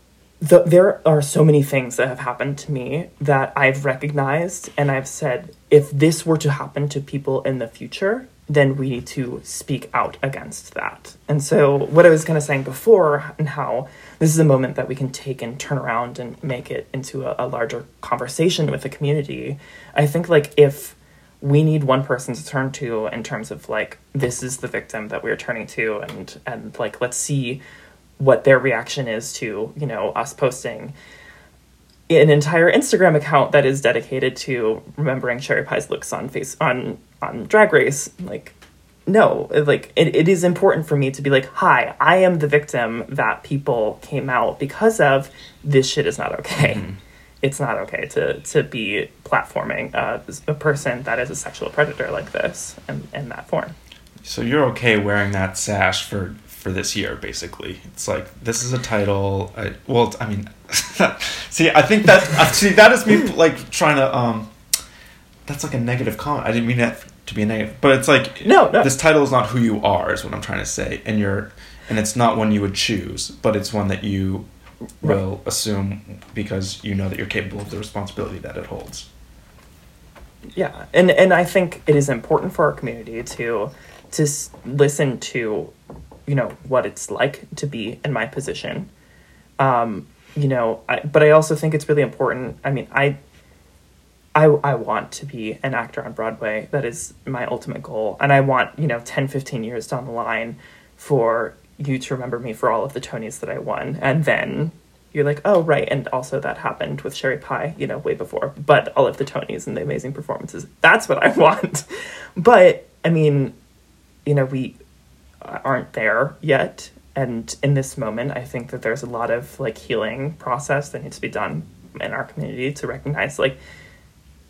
the, there are so many things that have happened to me that I've recognized and I've said if this were to happen to people in the future, then we need to speak out against that. And so, what I was kind of saying before, and how this is a moment that we can take and turn around and make it into a, a larger conversation with the community. I think, like, if we need one person to turn to in terms of like this is the victim that we're turning to and and like let's see what their reaction is to you know us posting an entire Instagram account that is dedicated to remembering Sherry Pie's looks on face on on Drag Race. Like, no, like it, it is important for me to be like, hi, I am the victim that people came out because of. This shit is not okay. Mm-hmm. It's not okay to to be platforming uh, a person that is a sexual predator like this in, in that form. So you're okay wearing that sash for for this year, basically. It's like this is a title. I, well, I mean, see, I think that see that is me like trying to um, that's like a negative comment. I didn't mean that to be a negative, but it's like no, no. This title is not who you are, is what I'm trying to say, and you're, and it's not one you would choose, but it's one that you right. will assume because you know that you're capable of the responsibility that it holds. Yeah, and and I think it is important for our community to to listen to you know what it's like to be in my position. Um, you know I, but i also think it's really important i mean I, I i want to be an actor on broadway. That is my ultimate goal. And i want you know 10 15 years down the line for you to remember me for all of the tonys that i won. And then you're like oh right. And also that happened with sherry pie you know way before. But all of the tonys and the amazing performances that's what i want. But i mean you know we aren't there yet. And in this moment i think that there's a lot of like healing process that needs to be done in our community to recognize like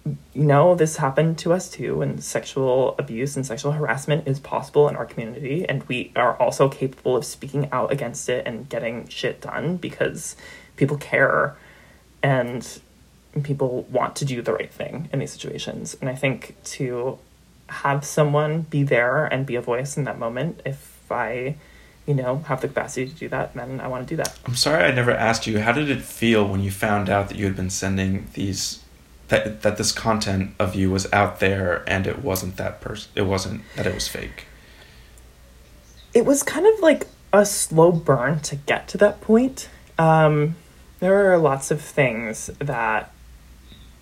you know this happened to us too and sexual abuse and sexual harassment is possible in our community and we are also capable of speaking out against it and getting shit done because people care and people want to do the right thing in these situations. And i think to have someone be there and be a voice in that moment if I, you know, have the capacity to do that, then I want to do that. I'm sorry I never asked you. How did it feel when you found out that you had been sending these that that this content of you was out there and it wasn't that person it wasn't that it was fake? It was kind of like a slow burn to get to that point. Um, there are lots of things that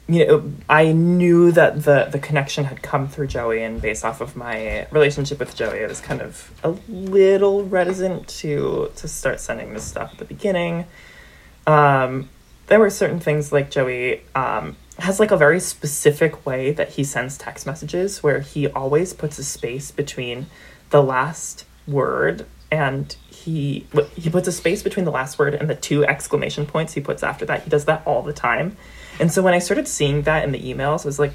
you know, I knew that the the connection had come through Joey, and based off of my relationship with Joey, I was kind of a little reticent to to start sending this stuff at the beginning. Um, there were certain things like Joey um, has like a very specific way that he sends text messages, where he always puts a space between the last word and he he puts a space between the last word and the two exclamation points he puts after that. He does that all the time and so when I started seeing that in the emails, I was like,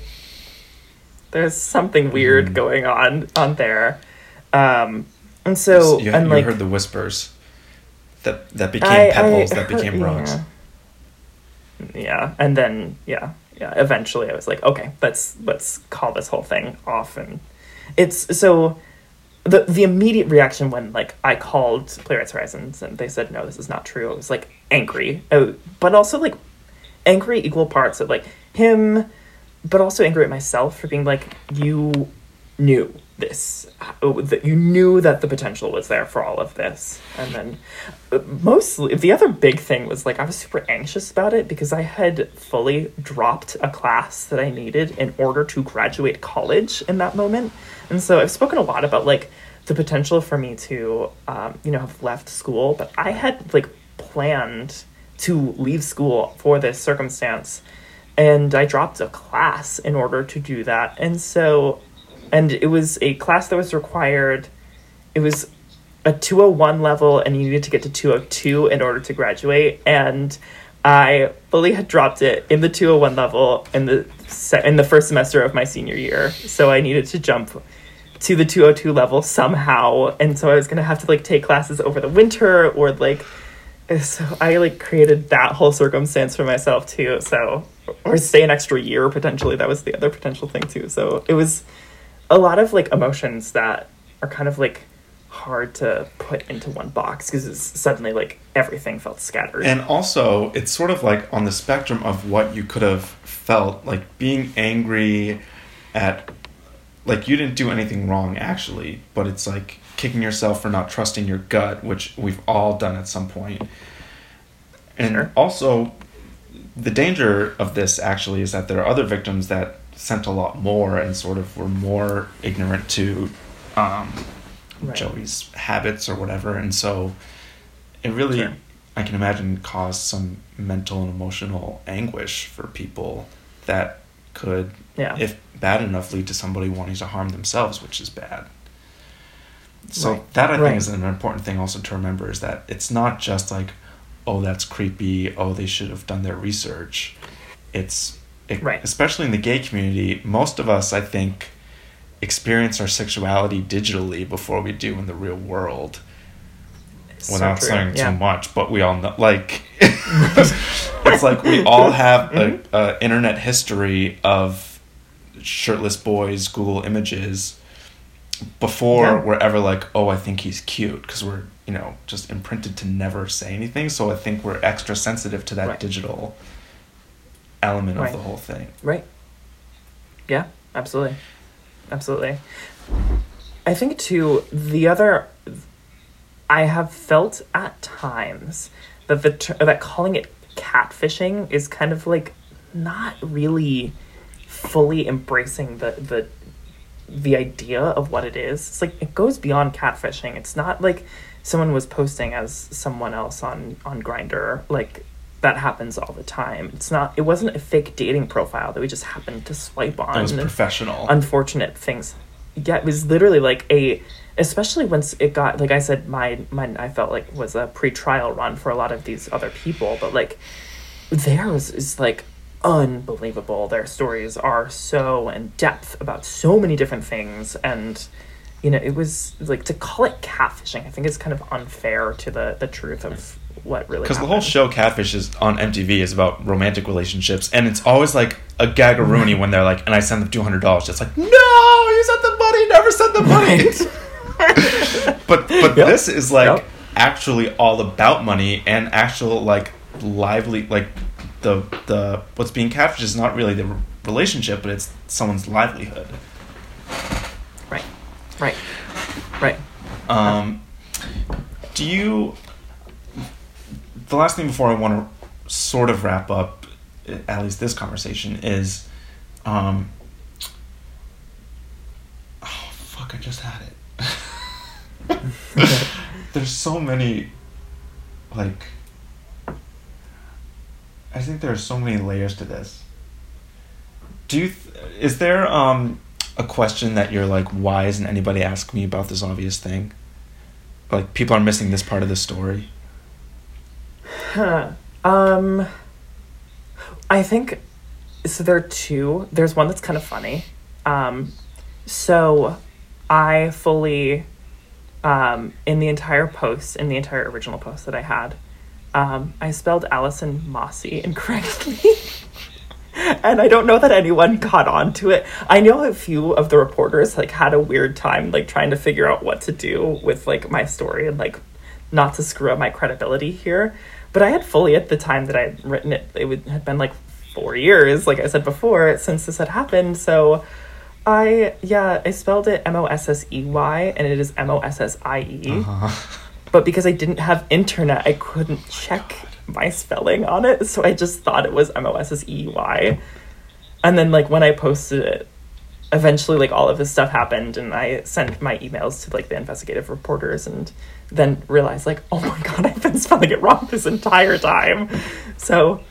there's something weird mm. going on on there. Um, and so, you, and you like, heard the whispers that that became I, pebbles, I that heard, became rocks. Yeah. yeah, and then yeah, yeah. Eventually, I was like, okay, let's let's call this whole thing off. And it's so the the immediate reaction when like I called Playwrights Horizons and they said no, this is not true. I was like angry, uh, but also like angry equal parts of like him, but also angry at myself for being like, you knew this, that you knew that the potential was there for all of this, and then uh, mostly the other big thing was like I was super anxious about it because I had fully dropped a class that I needed in order to graduate college in that moment, and so I've spoken a lot about like the potential for me to um, you know have left school, but I had like planned to leave school for this circumstance. And I dropped a class in order to do that. And so, and it was a class that was required, it was a 201 level, and you needed to get to 202 in order to graduate. And I fully had dropped it in the 201 level in the se- in the first semester of my senior year. So I needed to jump to the 202 level somehow. And so I was going to have to like take classes over the winter or like so I like created that whole circumstance for myself too. So or stay an extra year potentially. That was the other potential thing too. So it was a lot of like emotions that are kind of like hard to put into one box because it's suddenly like everything felt scattered. And also, it's sort of like on the spectrum of what you could have felt, like being angry at, like you didn't do anything wrong actually, but it's like kicking yourself for not trusting your gut, which we've all done at some point. And Sure. also, the danger of this actually is that there are other victims that sent a lot more and sort of were more ignorant to um, Right. Joey's habits or whatever, and so it really, Sure. I can imagine, caused some mental and emotional anguish for people that could, Yeah. if bad enough, lead to somebody wanting to harm themselves, which is bad. So Right. that I think Right. is an important thing also to remember is that it's not just like, oh, that's creepy. Oh, they should have done their research. It's it, Right. especially in the gay community. Most of us, I think, experience our sexuality digitally before we do in the real world. So Without true. saying Yeah. too much, but we all know, like, it's like we all have a, mm-hmm. a internet history of shirtless boys Google images before Yeah. we're ever like, oh, I think he's cute, because we're you know just imprinted to never say anything. So I think we're extra sensitive to that Right. digital element Right. of the whole thing. Right. Yeah, absolutely. Absolutely. I think too the other I have felt at times that the ter- that calling it catfishing is kind of like not really fully embracing the the the idea of what it is. It's like it goes beyond catfishing. It's not like someone was posting as someone else on on Grindr. Like that happens all the time. It's not. It wasn't a fake dating profile that we just happened to swipe on. It was professional. Unfortunate things. Yeah, it was literally like a. Especially once it got like I said, my mine I felt like was a pre-trial run for a lot of these other people, but like theirs is like unbelievable. Their stories are so in depth about so many different things, and you know, it was like to call it catfishing. I think is kind of unfair to the the truth of what really. Because the whole show Catfish is on MTV is about romantic relationships, and it's always like a gagaroony when they're like, "And I send them two hundred dollars." It's like, no, you sent the money, never sent the money. but but Yep. this is like Yep. actually all about money and actual like lively like the the what's being captured is not really the relationship, but it's someone's livelihood. right, right, right. Um, do you? The last thing before I want to sort of wrap up, at least this conversation is, um. Oh fuck! I just had it. There's so many, like. I think there are so many layers to this. Do you? Th- is there um a question that you're like, why isn't anybody asking me about this obvious thing? Like people are missing this part of the story. Huh. Um, I think so. There are two. There's one that's kind of funny. Um, so I fully, um, in the entire post, in the entire original post that I had, um, I spelled Allison Mossey incorrectly. and I don't know that anyone caught on to it. I know a few of the reporters like had a weird time like trying to figure out what to do with like my story and like not to screw up my credibility here. But I had fully at the time that I had written it, it would had been like four years, like I said before, since this had happened. So I yeah, I spelled it M O S S E Y and it is M O S S I E Uh-huh. But because I didn't have internet, I couldn't check my spelling on it, so I just thought it was M O S S E Y. And then like when I posted it, eventually like all of this stuff happened and I sent my emails to like the investigative reporters and then realized like, oh my god, I've been spelling it wrong this entire time. So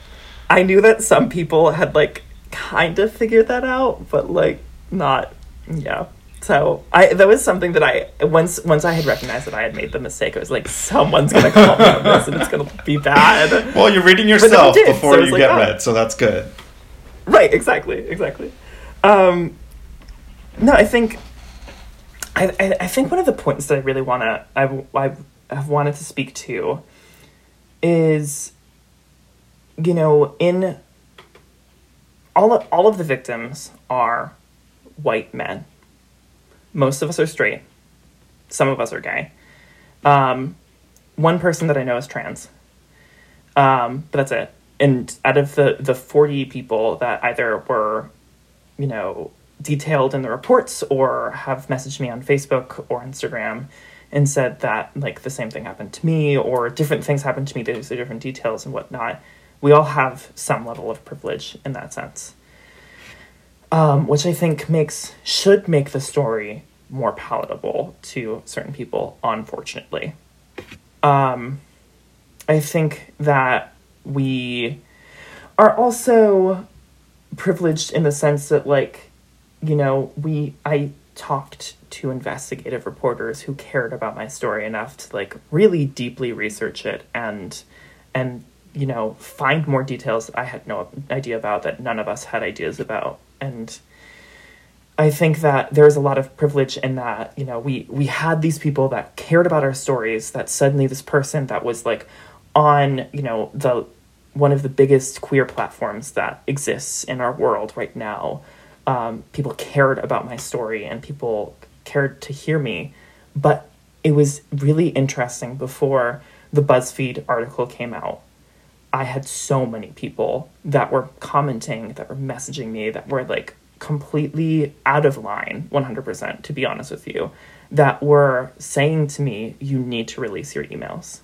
I knew that some people had like kind of figured that out, but like not yeah. So I that was something that I once once I had recognized that I had made the mistake, I was like, someone's gonna call me on this and it's gonna be bad. Well, you're reading yourself did, before so you like, get oh. read, so that's good. Right, exactly, exactly. Um, no, I think, I, I, I think one of the points that I really wanna, I, I have wanted to speak to, is you know in all of, all of the victims are white men most of us are straight. Some of us are gay. Um, one person that i know is trans. Um, but that's it. And out of the the 40 people that either were you know detailed in the reports or have messaged me on facebook or instagram and said that like the same thing happened to me or different things happened to me there's different details and whatnot we all have some level of privilege in that sense um, which i think makes should make the story more palatable to certain people unfortunately. Um, i think that we are also privileged in the sense that like you know we i talked to investigative reporters who cared about my story enough to like really deeply research it and and you know find more details that i had no idea about that none of us had ideas about and i think that there's a lot of privilege in that you know we we had these people that cared about our stories that suddenly this person that was like on you know the one of the biggest queer platforms that exists in our world right now. Um, people cared about my story and people cared to hear me. But it was really interesting before the BuzzFeed article came out. I had so many people that were commenting, that were messaging me, that were like completely out of line, 100%, to be honest with you, that were saying to me, you need to release your emails.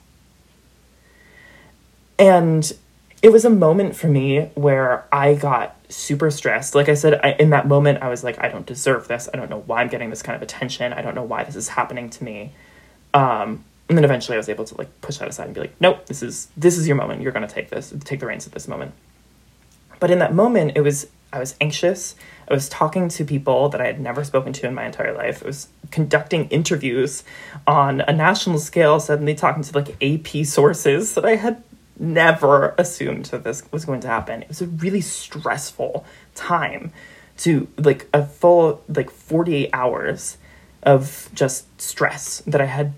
And it was a moment for me where I got super stressed. Like I said, I, in that moment, I was like, I don't deserve this. I don't know why I'm getting this kind of attention. I don't know why this is happening to me. Um, and then eventually, I was able to like push that aside and be like, nope, this is this is your moment. You're gonna take this, take the reins at this moment. But in that moment, it was I was anxious. I was talking to people that I had never spoken to in my entire life. I was conducting interviews on a national scale, suddenly talking to like AP sources that I had never assumed that this was going to happen. It was a really stressful time to like a full like 48 hours of just stress that I had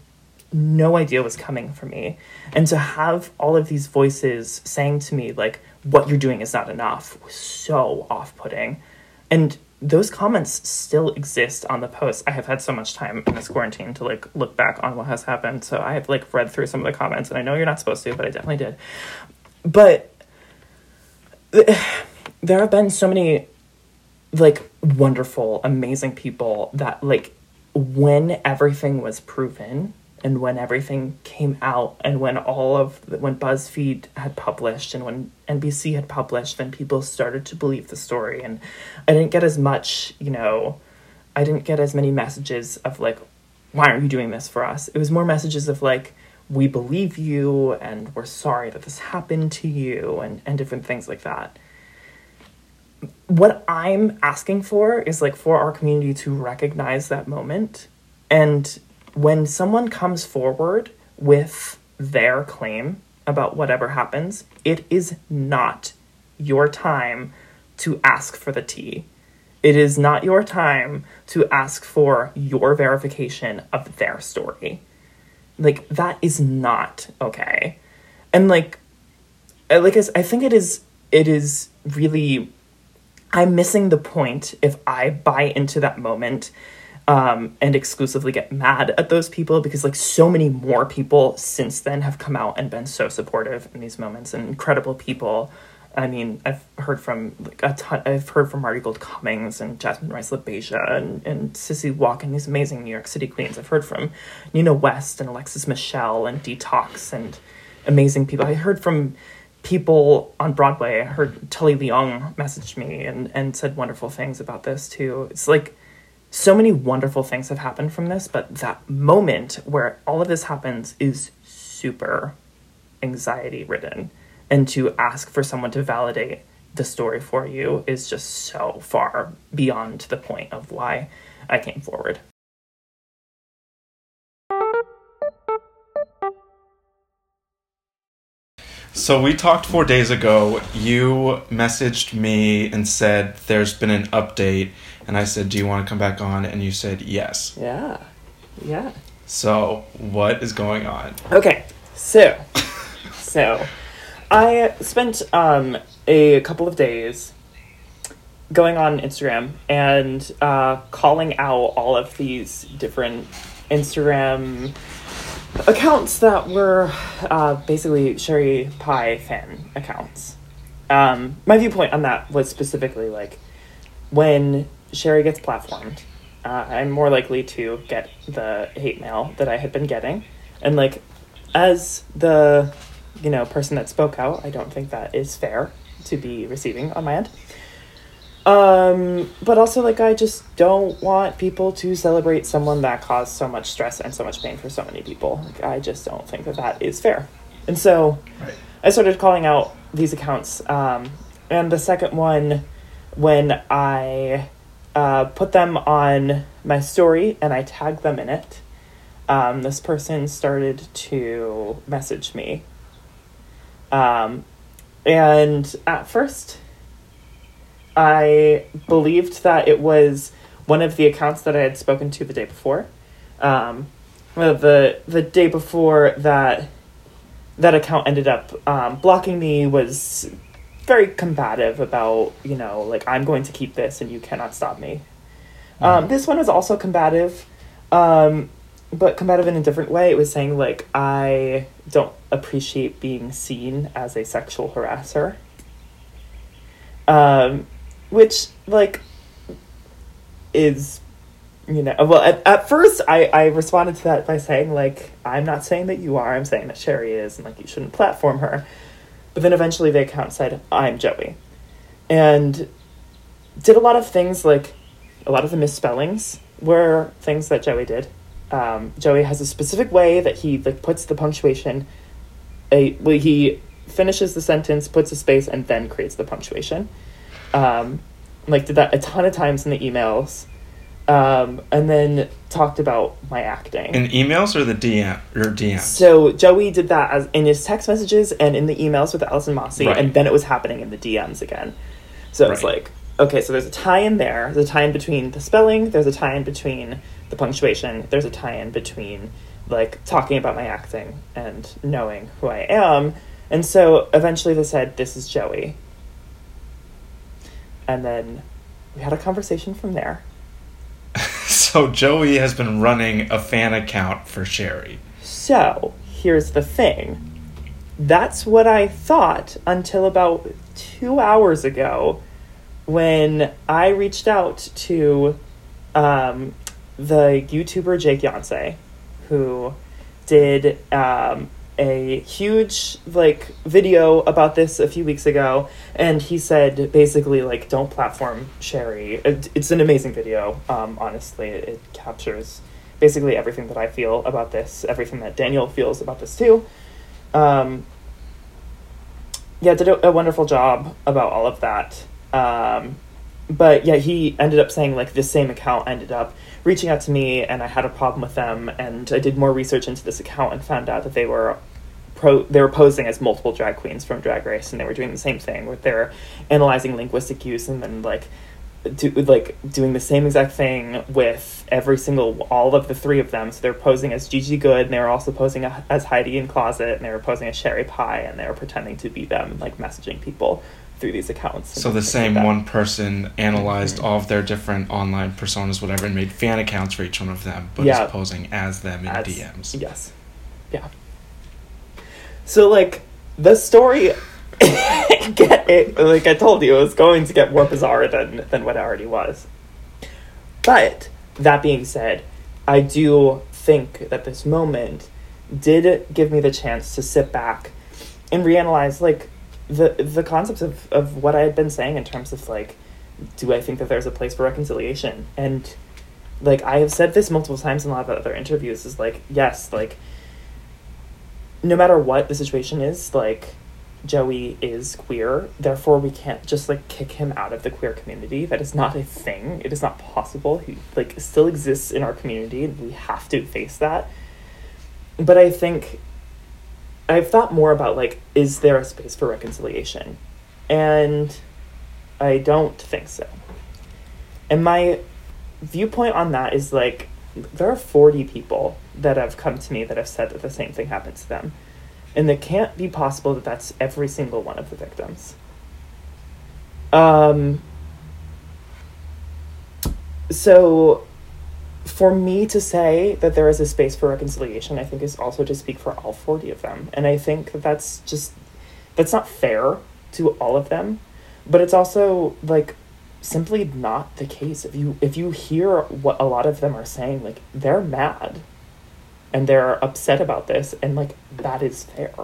no idea was coming for me. And to have all of these voices saying to me like what you're doing is not enough was so off-putting. And those comments still exist on the post. I have had so much time in this quarantine to like look back on what has happened. So I have like read through some of the comments and I know you're not supposed to, but I definitely did. But there have been so many like wonderful, amazing people that like when everything was proven and when everything came out and when all of the, when BuzzFeed had published and when NBC had published then people started to believe the story and I didn't get as much, you know, I didn't get as many messages of like why aren't you doing this for us? It was more messages of like we believe you and we're sorry that this happened to you and and different things like that. What I'm asking for is like for our community to recognize that moment and when someone comes forward with their claim about whatever happens, it is not your time to ask for the tea. It is not your time to ask for your verification of their story. Like that is not okay. And like uh, like I think it is it is really I'm missing the point if I buy into that moment um, and exclusively get mad at those people because like so many more people since then have come out and been so supportive in these moments and incredible people. I mean, I've heard from like a ton. I've heard from Marti Gould Cummings and Jasmine Rice LaBeija and and Sissy Walk and these amazing New York City queens. I've heard from Nina West and Alexis Michelle and Detox and amazing people. I heard from people on Broadway. I heard Telly Leung messaged me and and said wonderful things about this too. It's like so many wonderful things have happened from this, but that moment where all of this happens is super anxiety ridden. And to ask for someone to validate the story for you is just so far beyond the point of why I came forward. So we talked four days ago. You messaged me and said there's been an update, and I said, "Do you want to come back on?" And you said yes. Yeah, yeah. So what is going on? Okay, so so I spent um, a couple of days going on Instagram and uh, calling out all of these different Instagram accounts that were uh, basically Sherry Pie fan accounts. Um, my viewpoint on that was specifically like when Sherry gets platformed, uh, I'm more likely to get the hate mail that I had been getting, and like as the you know person that spoke out, I don't think that is fair to be receiving on my end. Um, but also like I just don't want people to celebrate someone that caused so much stress and so much pain for so many people. Like I just don't think that that is fair. And so Right. I started calling out these accounts. Um, and the second one, when I uh, put them on my story and I tagged them in it, um, this person started to message me. Um, and at first, I believed that it was one of the accounts that I had spoken to the day before. Um, the the day before that that account ended up um, blocking me was very combative about you know like I'm going to keep this and you cannot stop me. Um, this one was also combative, um, but combative in a different way. It was saying like I don't appreciate being seen as a sexual harasser. Um, which like is you know well at, at first I, I responded to that by saying like i'm not saying that you are i'm saying that sherry is and like you shouldn't platform her. But then eventually the account said i'm joey. And did a lot of things like a lot of the misspellings were things that joey did. Um, joey has a specific way that he like puts the punctuation a well, he finishes the sentence puts a space and then creates the punctuation um, like did that a ton of times in the emails um, and then talked about my acting In emails or the DM or DMs? so Joey did that as in his text messages and in the emails with Allison Mossey, Right. and then it was happening in the DMs again. So it's Right. like, okay, so there's a tie-in there. There's a tie-in between the spelling. There's a tie-in between the punctuation. There's a tie-in between like talking about my acting and knowing who I am. And so eventually they said, "This is Joey," and then we had a conversation from there. so Joey has been running a fan account for Sherry. So, here's the thing. That's what I thought until about two hours ago when I reached out to um, the YouTuber Jake Yonsei, who did um, a huge like video about this a few weeks ago, and he said basically like don't platform Sherry. It- It's an amazing video. Um, honestly, it, it captures basically everything that I feel about this, everything that Daniel feels about this too. Um, yeah, did a, a wonderful job about all of that. Um, but yeah, he ended up saying like the same account ended up reaching out to me, and I had a problem with them, and I did more research into this account and found out that they were pro they were posing as multiple drag queens from Drag Race, and they were doing the same thing with their analyzing linguistic use, and then like do like doing the same exact thing with every single all of the three of them. So they're posing as Gigi Goode, and they were also posing as Heidi N Closet, and they were posing as Sherry Pie, and they were pretending to be them, like messaging people through these accounts. So the things like same one person analyzed Mhm. all of their different online personas, whatever, and made fan accounts for each one of them, but Yeah. is posing as them in As- DMs. Yes. Yeah. So like the story get it like I told you, it was going to get more bizarre than than what it already was. But that being said, I do think that this moment did give me the chance to sit back and reanalyze like the the concepts of, of what I had been saying in terms of like do I think that there's a place for reconciliation? And like I have said this multiple times in a lot of other interviews is like yes, like no matter what the situation is, like Joey is queer, therefore we can't just like kick him out of the queer community. That is not a thing. It is not possible. He like still exists in our community and we have to face that. But I think I've thought more about like is there a space for reconciliation? And I don't think so. And my viewpoint on that is like there are 40 people that have come to me that have said that the same thing happened to them and it can't be possible that that's every single one of the victims. Um, so, for me to say that there is a space for reconciliation, I think is also to speak for all 40 of them. And I think that that's just, that's not fair to all of them, but it's also like simply not the case. If you, if you hear what a lot of them are saying, like they're mad and they're upset about this and like that is fair.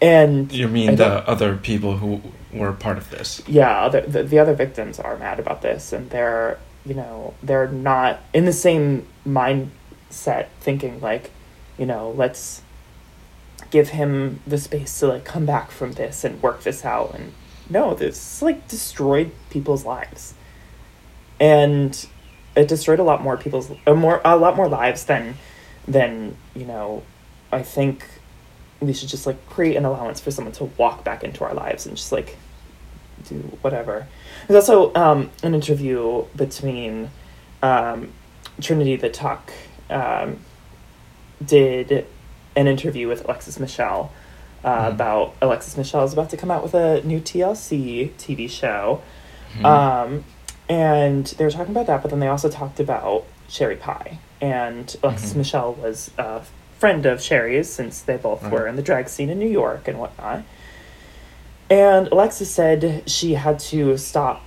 And You I mean the other people who were part of this? yeah other, the, the other victims are mad about this and they're you know they're not in the same mindset thinking like you know let's give him the space to like come back from this and work this out and no this like destroyed people's lives and it destroyed a lot more people's a more a lot more lives than than you know i think we should just like create an allowance for someone to walk back into our lives and just like do whatever. There's also um, an interview between um, Trinity the Tuck um, did an interview with Alexis Michelle uh, Mhm. about Alexis Michelle is about to come out with a new TLC TV show. Mhm. Um, and they were talking about that, but then they also talked about Sherry Pie. And Alexis Mhm. Michelle was a friend of Sherry's since they both Right. were in the drag scene in New York and whatnot. And Alexis said she had to stop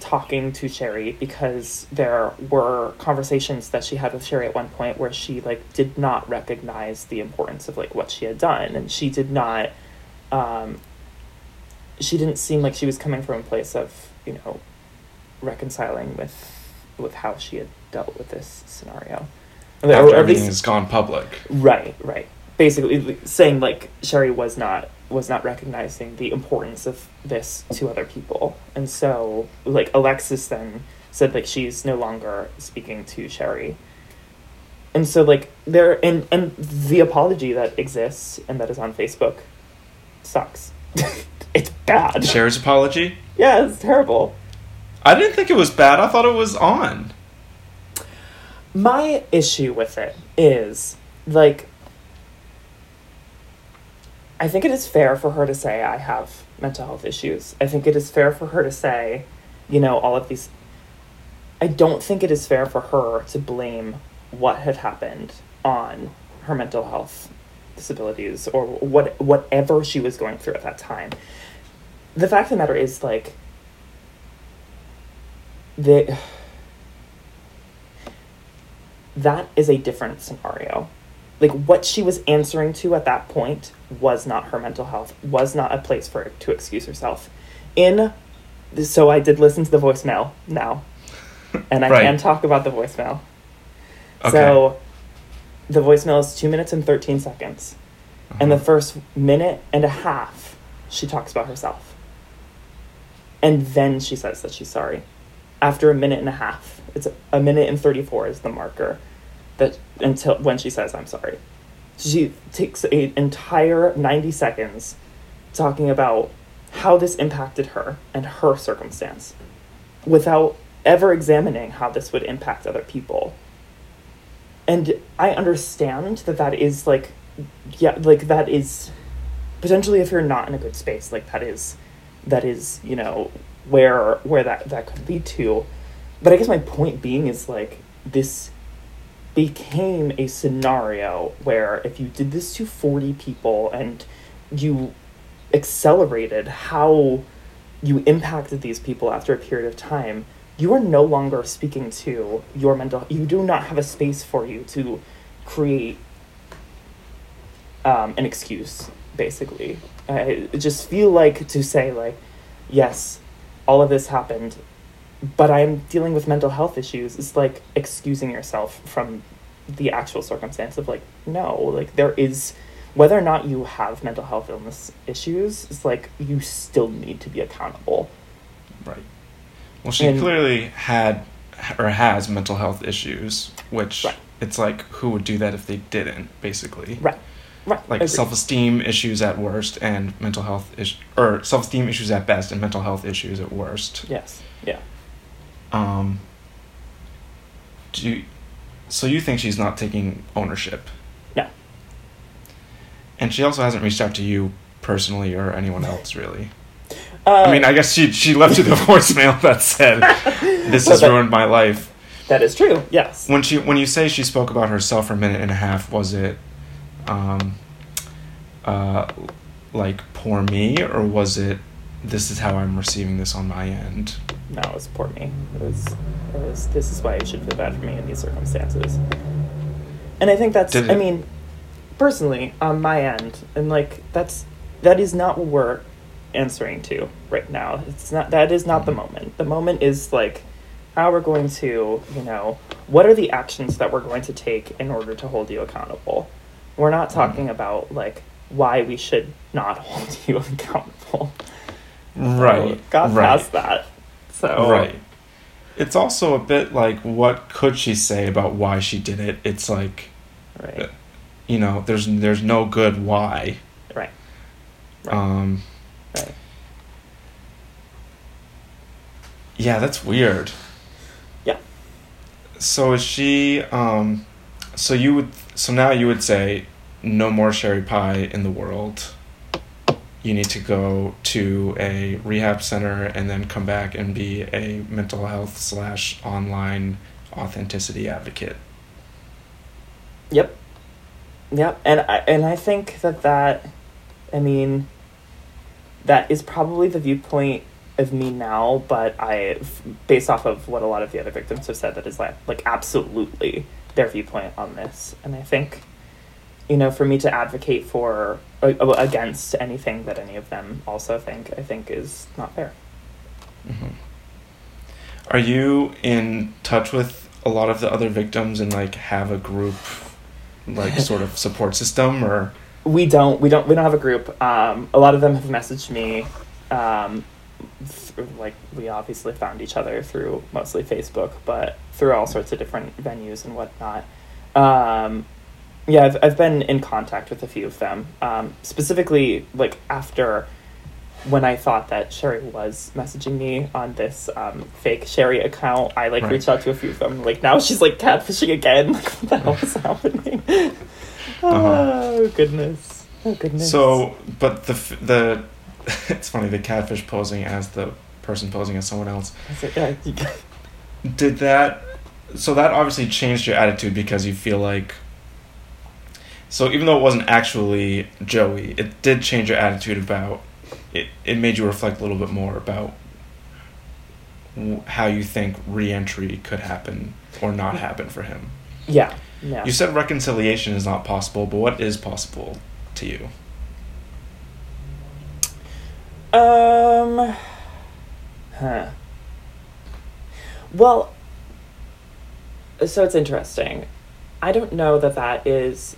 talking to Sherry because there were conversations that she had with Sherry at one point where she like did not recognize the importance of like what she had done and she did not um she didn't seem like she was coming from a place of, you know, reconciling with with how she had dealt with this scenario. Or After everything least- has gone public. Right, right. Basically, saying like Sherry was not was not recognizing the importance of this to other people, and so like Alexis then said like she's no longer speaking to Sherry, and so like there and and the apology that exists and that is on Facebook sucks. it's bad. Sherry's apology? Yeah, it's terrible. I didn't think it was bad. I thought it was on. My issue with it is like I think it is fair for her to say I have mental health issues. I think it is fair for her to say, you know, all of these I don't think it is fair for her to blame what had happened on her mental health disabilities or what whatever she was going through at that time. The fact of the matter is like the that is a different scenario. Like what she was answering to at that point was not her mental health, was not a place for her to excuse herself. In so I did listen to the voicemail now. And I Right. can talk about the voicemail. Okay. So the voicemail is two minutes and 13 seconds. And the Uh-huh. first minute and a half, she talks about herself. And then she says that she's sorry. After a minute and a half, it's a minute and 34 is the marker that until when she says I'm sorry. She takes an entire 90 seconds talking about how this impacted her and her circumstance without ever examining how this would impact other people. And I understand that that is like yeah, like that is potentially if you're not in a good space, like that is that is, you know, where where that that could lead to. But I guess my point being is like this became a scenario where if you did this to 40 people and you accelerated how you impacted these people after a period of time, you are no longer speaking to your mental you do not have a space for you to create um, an excuse basically. I just feel like to say like yes all of this happened but i'm dealing with mental health issues is like excusing yourself from the actual circumstance of like no like there is whether or not you have mental health illness issues it's like you still need to be accountable Right. Well, she And- clearly had or has mental health issues, which Right. it's like who would do that if they didn't, basically. right right Like self-esteem issues at worst and mental health is or self-esteem issues at best and mental health issues at worst. yes yeah Um do you, so you think she's not taking ownership? Yeah. And she also hasn't reached out to you personally or anyone else really. Uh, I mean, I guess she she left you the voicemail that said, "This has that- ruined my life." that is true. Yes. When she when you say she spoke about herself for a minute and a half, was it, um, uh, like poor me, or was it, this is how I'm receiving this on my end? No, it was poor me. It was, it was. This is why you should feel bad for me in these circumstances. And I think that's. Did I it- mean, personally, on my end, and like that's that is not what we're answering to right now. It's not. That is not the moment. The moment is like how we're going to, you know, what are the actions that we're going to take in order to hold you accountable. We're not mm. talking about like why we should not hold you accountable. Right. Got right. past that. So Right. It's also a bit like what could she say about why she did it? It's like Right. you know, there's there's no good why. Right. Right. Um Right. yeah, that's weird. Yeah. So is she um so you would so now you would say no more sherry pie in the world. You need to go to a rehab center and then come back and be a mental health slash online authenticity advocate. Yep. Yep. And I and I think that that, I mean, that is probably the viewpoint of me now. But I, based off of what a lot of the other victims have said, that is like like absolutely their viewpoint on this. And I think, you know, for me to advocate for against anything that any of them also think, I think is not fair. Are you in touch with a lot of the other victims and like have a group like sort of support system or We don't. We don't. We don't have a group. Um, a lot of them have messaged me. Um, th- like we obviously found each other through mostly Facebook, but through all sorts of different venues and whatnot. Um, yeah, I've I've been in contact with a few of them. Um, specifically, like after when I thought that Sherry was messaging me on this um, fake Sherry account, I like Right. reached out to a few of them. Like now she's like catfishing again. Like what the hell is happening? Oh goodness! Oh goodness! So, but the the it's funny the catfish posing as the person posing as someone else. Yeah, Did that? So that obviously changed your attitude because you feel like. So even though it wasn't actually Joey, it did change your attitude about. It it made you reflect a little bit more about. w- How you think re-entry could happen or not happen for him. yeah, yeah. You said reconciliation is not possible, but what is possible to you? Um. Huh. Well, so it's interesting. I don't know that that is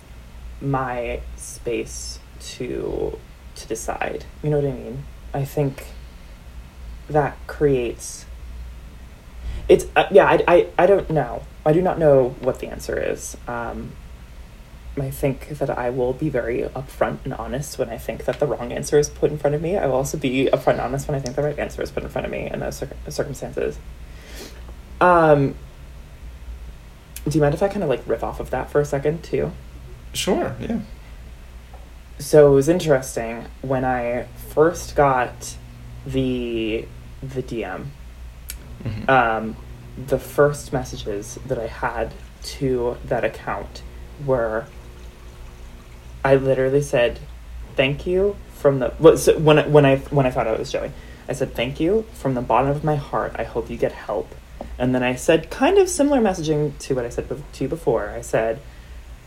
my space to to decide. You know what I mean? I think that creates. It's uh, yeah. I, I I don't know. I do not know what the answer is. Um, I think that I will be very upfront and honest when I think that the wrong answer is put in front of me. I will also be upfront and honest when I think the right answer is put in front of me in those cir- circumstances. Um, do you mind if I kind of like riff off of that for a second too? Sure. Yeah. So it was interesting when I first got the the DM. Mhm. um, the first messages that I had to that account were I literally said thank you from the well, so when I, when I when I found out it was Joey I said thank you from the bottom of my heart I hope you get help and then I said kind of similar messaging to what I said to you before I said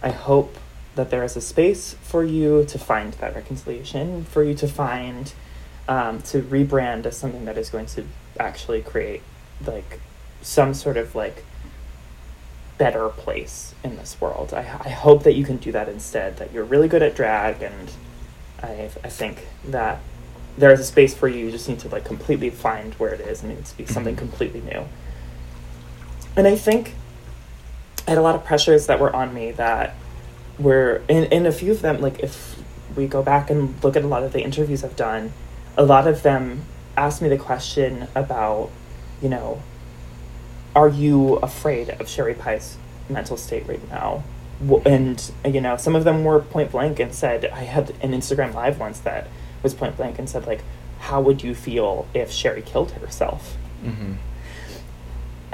I hope that there is a space for you to find that reconciliation for you to find um, to rebrand as something that is going to actually create like some sort of like better place in this world. I, I hope that you can do that instead, that you're really good at drag, and I, I think that there is a space for you. You just need to like completely find where it is, and it needs to be something Mhm. completely new. And I think I had a lot of pressures that were on me that were, in, in a few of them, like if we go back and look at a lot of the interviews I've done, a lot of them asked me the question about, you know, are you afraid of Sherry Pie's mental state right now? and you know some of them were point blank and said i had an instagram live once that was point blank and said like how would you feel if sherry killed herself? Hmm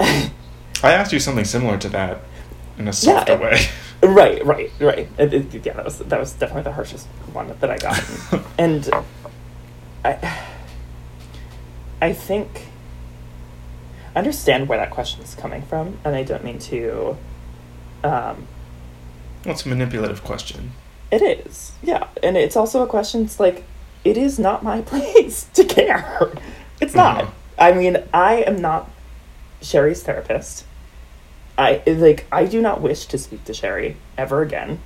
I asked you something similar to that in a softer it- way. right right right It- it- yeah that was that was definitely the harshest one that i got and i i think I understand where that question is coming from and i don't mean to um Well, a manipulative question. It is, yeah, and it's also a question. It's like it is not my place to care. It's not. Mhm. I mean, I am not Sherry's therapist. I like. I do not wish to speak to Sherry ever again,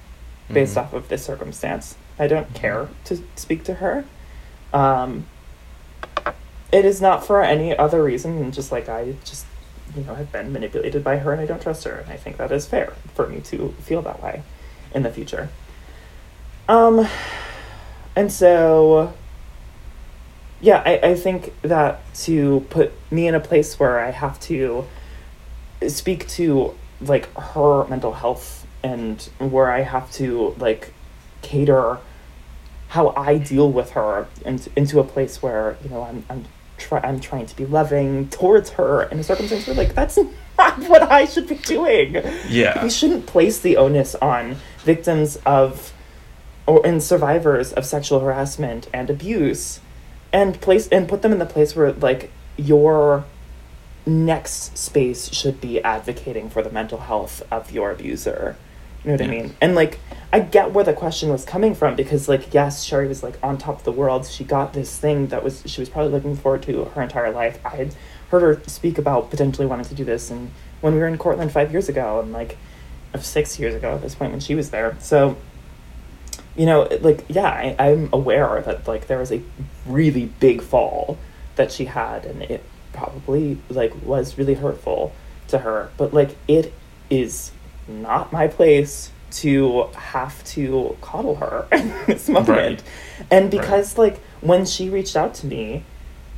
based Mhm. off of this circumstance. I don't care to speak to her. Um, it is not for any other reason than just like I just you know have been manipulated by her and I don't trust her and I think that is fair for me to feel that way in the future. Um, and so, yeah, I, I think that to put me in a place where I have to speak to like her mental health and where I have to like cater how I deal with her and into a place where you know I'm I'm try I'm trying to be loving towards her in a circumstance where like that's not what I should be doing. Yeah. We shouldn't place the onus on victims of or and survivors of sexual harassment and abuse and place and put them in the place where like your next space should be advocating for the mental health of your abuser. You know what I mean? And like I get where the question was coming from because like yes, Sherry was like on top of the world. She got this thing that was she was probably looking forward to her entire life. I had heard her speak about potentially wanting to do this and when we were in Cortland five years ago and like of six years ago at this point when she was there. So you know, like yeah, I, I'm aware that like there was a really big fall that she had and it probably like was really hurtful to her. But like it is not my place to have to coddle her in this moment. Right. And because like when she reached out to me,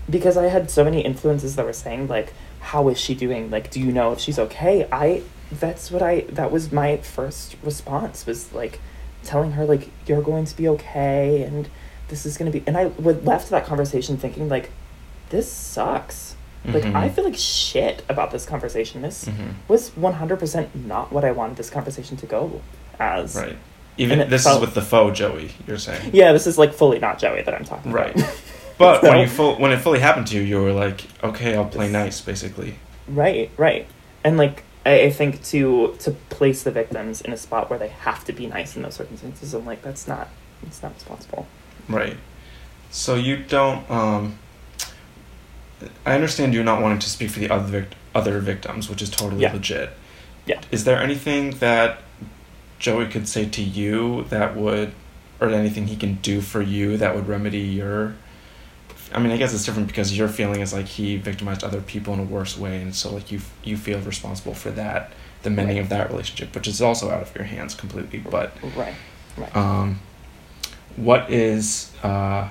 because I had so many influences that were saying like, how is she doing? Like, do you know if she's okay? I that's what I that was my first response was like telling her like you're going to be okay and this is going to be and I would left that conversation thinking like this sucks. Like Mhm. I feel like shit about this conversation. This Mhm. was 100% not what I wanted this conversation to go as. Right. Even this felt- is with the faux Joey. You're saying. Yeah, this is like fully not Joey that I'm talking Right. about. Right. But when you full, when it fully happened to you, you were like, okay, I'll play nice, basically. Right, right. And like I, I think to to place the victims in a spot where they have to be nice in those circumstances, I'm like, that's not it's not responsible. Right. So you don't. Um, I understand you not wanting to speak for the other vict- other victims, which is totally Yeah. legit. Yeah. Is there anything that Joey could say to you that would, or anything he can do for you that would remedy your? I mean, I guess it's different because your feeling is like he victimized other people in a worse way, and so like you you feel responsible for that, the mending Right. of that relationship, which is also out of your hands completely. But Right. Right. um, what is uh,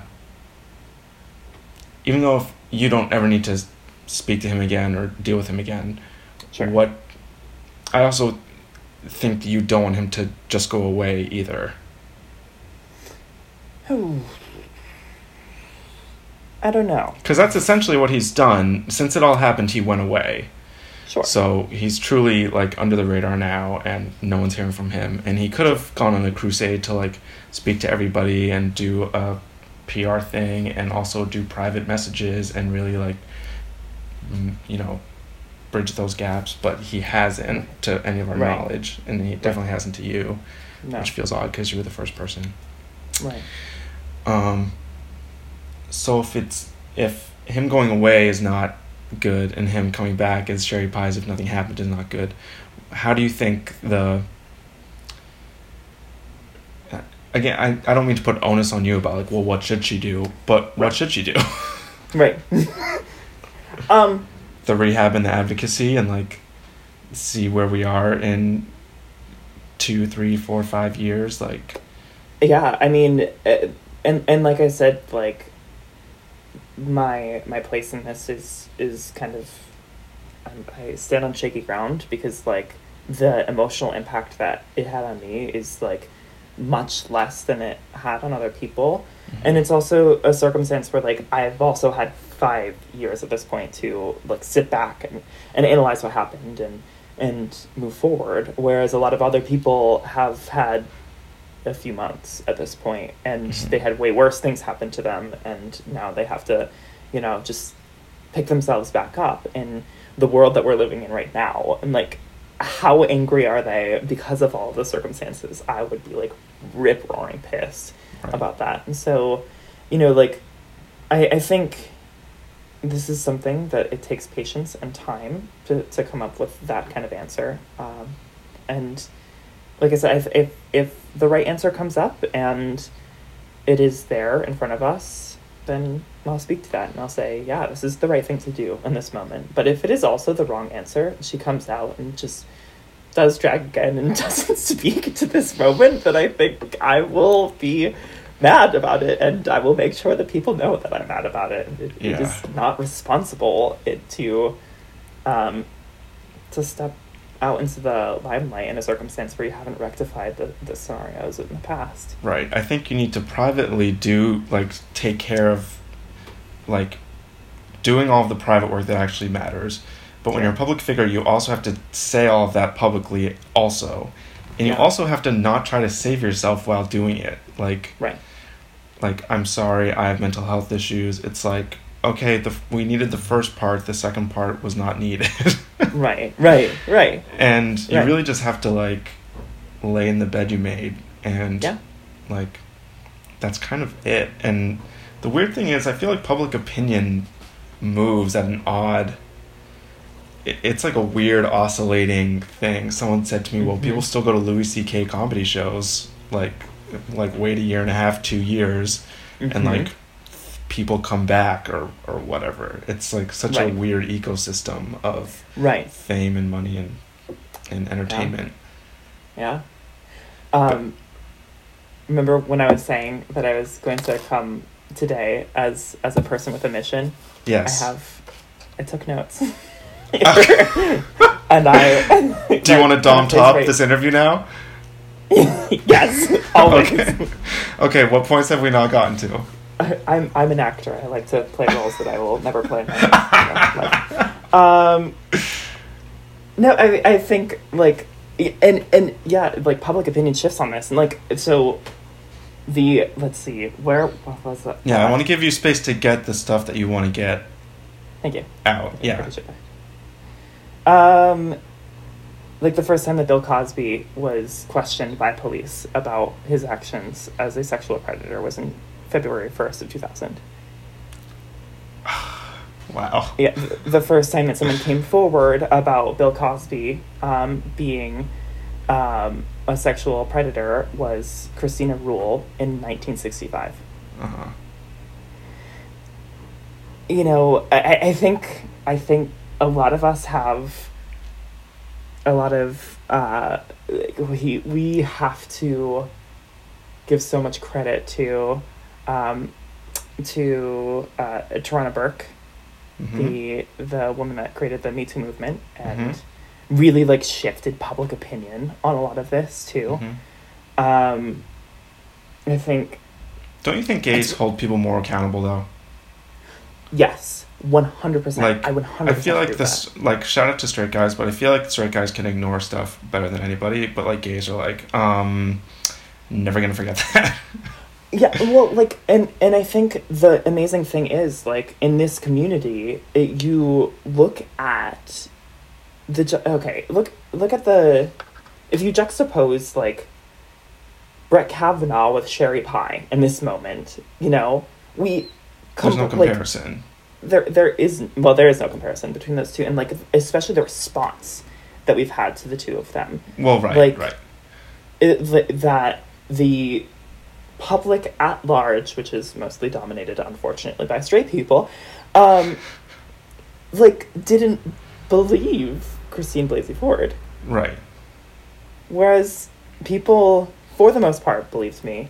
even though if you don't ever need to speak to him again or deal with him again Sure. what i also think you don't want him to just go away either I don't know. because that's essentially what he's done since it all happened he went away Sure. so he's truly like under the radar now and no one's hearing from him and he could have gone on a crusade to like speak to everybody and do a pr thing and also do private messages and really like you know bridge those gaps but he hasn't to any of our Right. knowledge and he definitely hasn't to you no. which feels odd because you were the first person Right. um, so if it's if him going away is not good and him coming back as Sherry Pie's if nothing happened is not good, how do you think the again I, I don't mean to put onus on you about like well what should she do? But what should she do? Right. um the rehab and the advocacy and like see where we are in two three four five years like. Yeah i mean uh, and and like i said like my my place in this is is kind of i stand on shaky ground because like the emotional impact that it had on me is like much less than it had on other people. And it's also a circumstance where like I've also had five years at this point to like sit back and, and analyze what happened and and move forward. Whereas a lot of other people have had a few months at this point and Mhm. they had way worse things happen to them and now they have to, you know, just pick themselves back up in the world that we're living in right now. And like how angry are they because of all the circumstances? I would be like rip roaring pissed Right. about that. And so, you know, like I, I think this is something that it takes patience and time to, to come up with that kind of answer. Um, and like I said, if, if if the right answer comes up and it is there in front of us, then I'll speak to that and I'll say, yeah, this is the right thing to do in this moment. But if it is also the wrong answer, she comes out and just does drag again and doesn't speak to this moment, then I think I will be mad about it and I will make sure that people know that I'm mad about it. It, it Yeah. is not responsible it to um, to step out into the limelight in a circumstance where you haven't rectified the, the scenarios in the past. Right. I think you need to privately do like take care of like doing all of the private work that actually matters. But when Yeah. you're a public figure, you also have to say all of that publicly also. And you also have to not try to save yourself while doing it. Like Right. like I'm sorry, I have mental health issues. It's like okay, the we needed the first part, the second part was not needed. Right, right, right. and you Right. really just have to like lay in the bed you made and Yeah. like that's kind of it and the weird thing is i feel like public opinion moves at an odd it, it's like a weird oscillating thing someone said to me well people still go to louis ck comedy shows like like wait a year and a half two years and Mhm. like people come back or or whatever it's like such Right. a weird ecosystem of Right. fame and money and and entertainment. Yeah. Um, remember when I was saying that I was going to come today as as a person with a mission? Yes. I have. I took notes. and I. Do you want to dom top this interview now? yes, always. Okay. Okay. What points have we not gotten to? I, I'm I'm an actor. I like to play roles that I will never play in my life. Um, no, I I think like and and yeah, like public opinion shifts on this, and like so. The let's see where what was that? Yeah, I want to give you space to get the stuff that you want to get Thank you. out. Yeah. Um, like the first time that Bill Cosby was questioned by police about his actions as a sexual predator was in February first of two thousand. Wow. Yeah, the first time that someone came forward about Bill Cosby um, being um, a sexual predator was Kristina Ruehli in 1965. Uh-huh. You know, I, I- think I think a lot of us have a lot of uh, we we have to give so much credit to um, to uh, Tarana Burke Mhm. the the woman that created the Me Too movement and Mhm. Really like shifted public opinion on a lot of this too. Mhm. Um, I think Don't you think gays hold people more accountable though? yes, one hundred percent. Like I would I feel like this like shout out to straight guys, but I feel like straight guys can ignore stuff better than anybody, but like gays are like, um never gonna forget that. Yeah, well, like, and and I think the amazing thing is like in this community, it, you look at the ju- okay, look look at the if you juxtapose like Brett Kavanaugh with Sherry Pie in this moment, you know, we There's no com- like, comparison. there there is well there is no comparison between those two and like especially the response that we've had to the two of them well, right, like- right. it, that the public at large, which is mostly dominated, unfortunately, by straight people, um, like didn't believe Christine Blasey Ford, Right. whereas people, for the most part, believed me.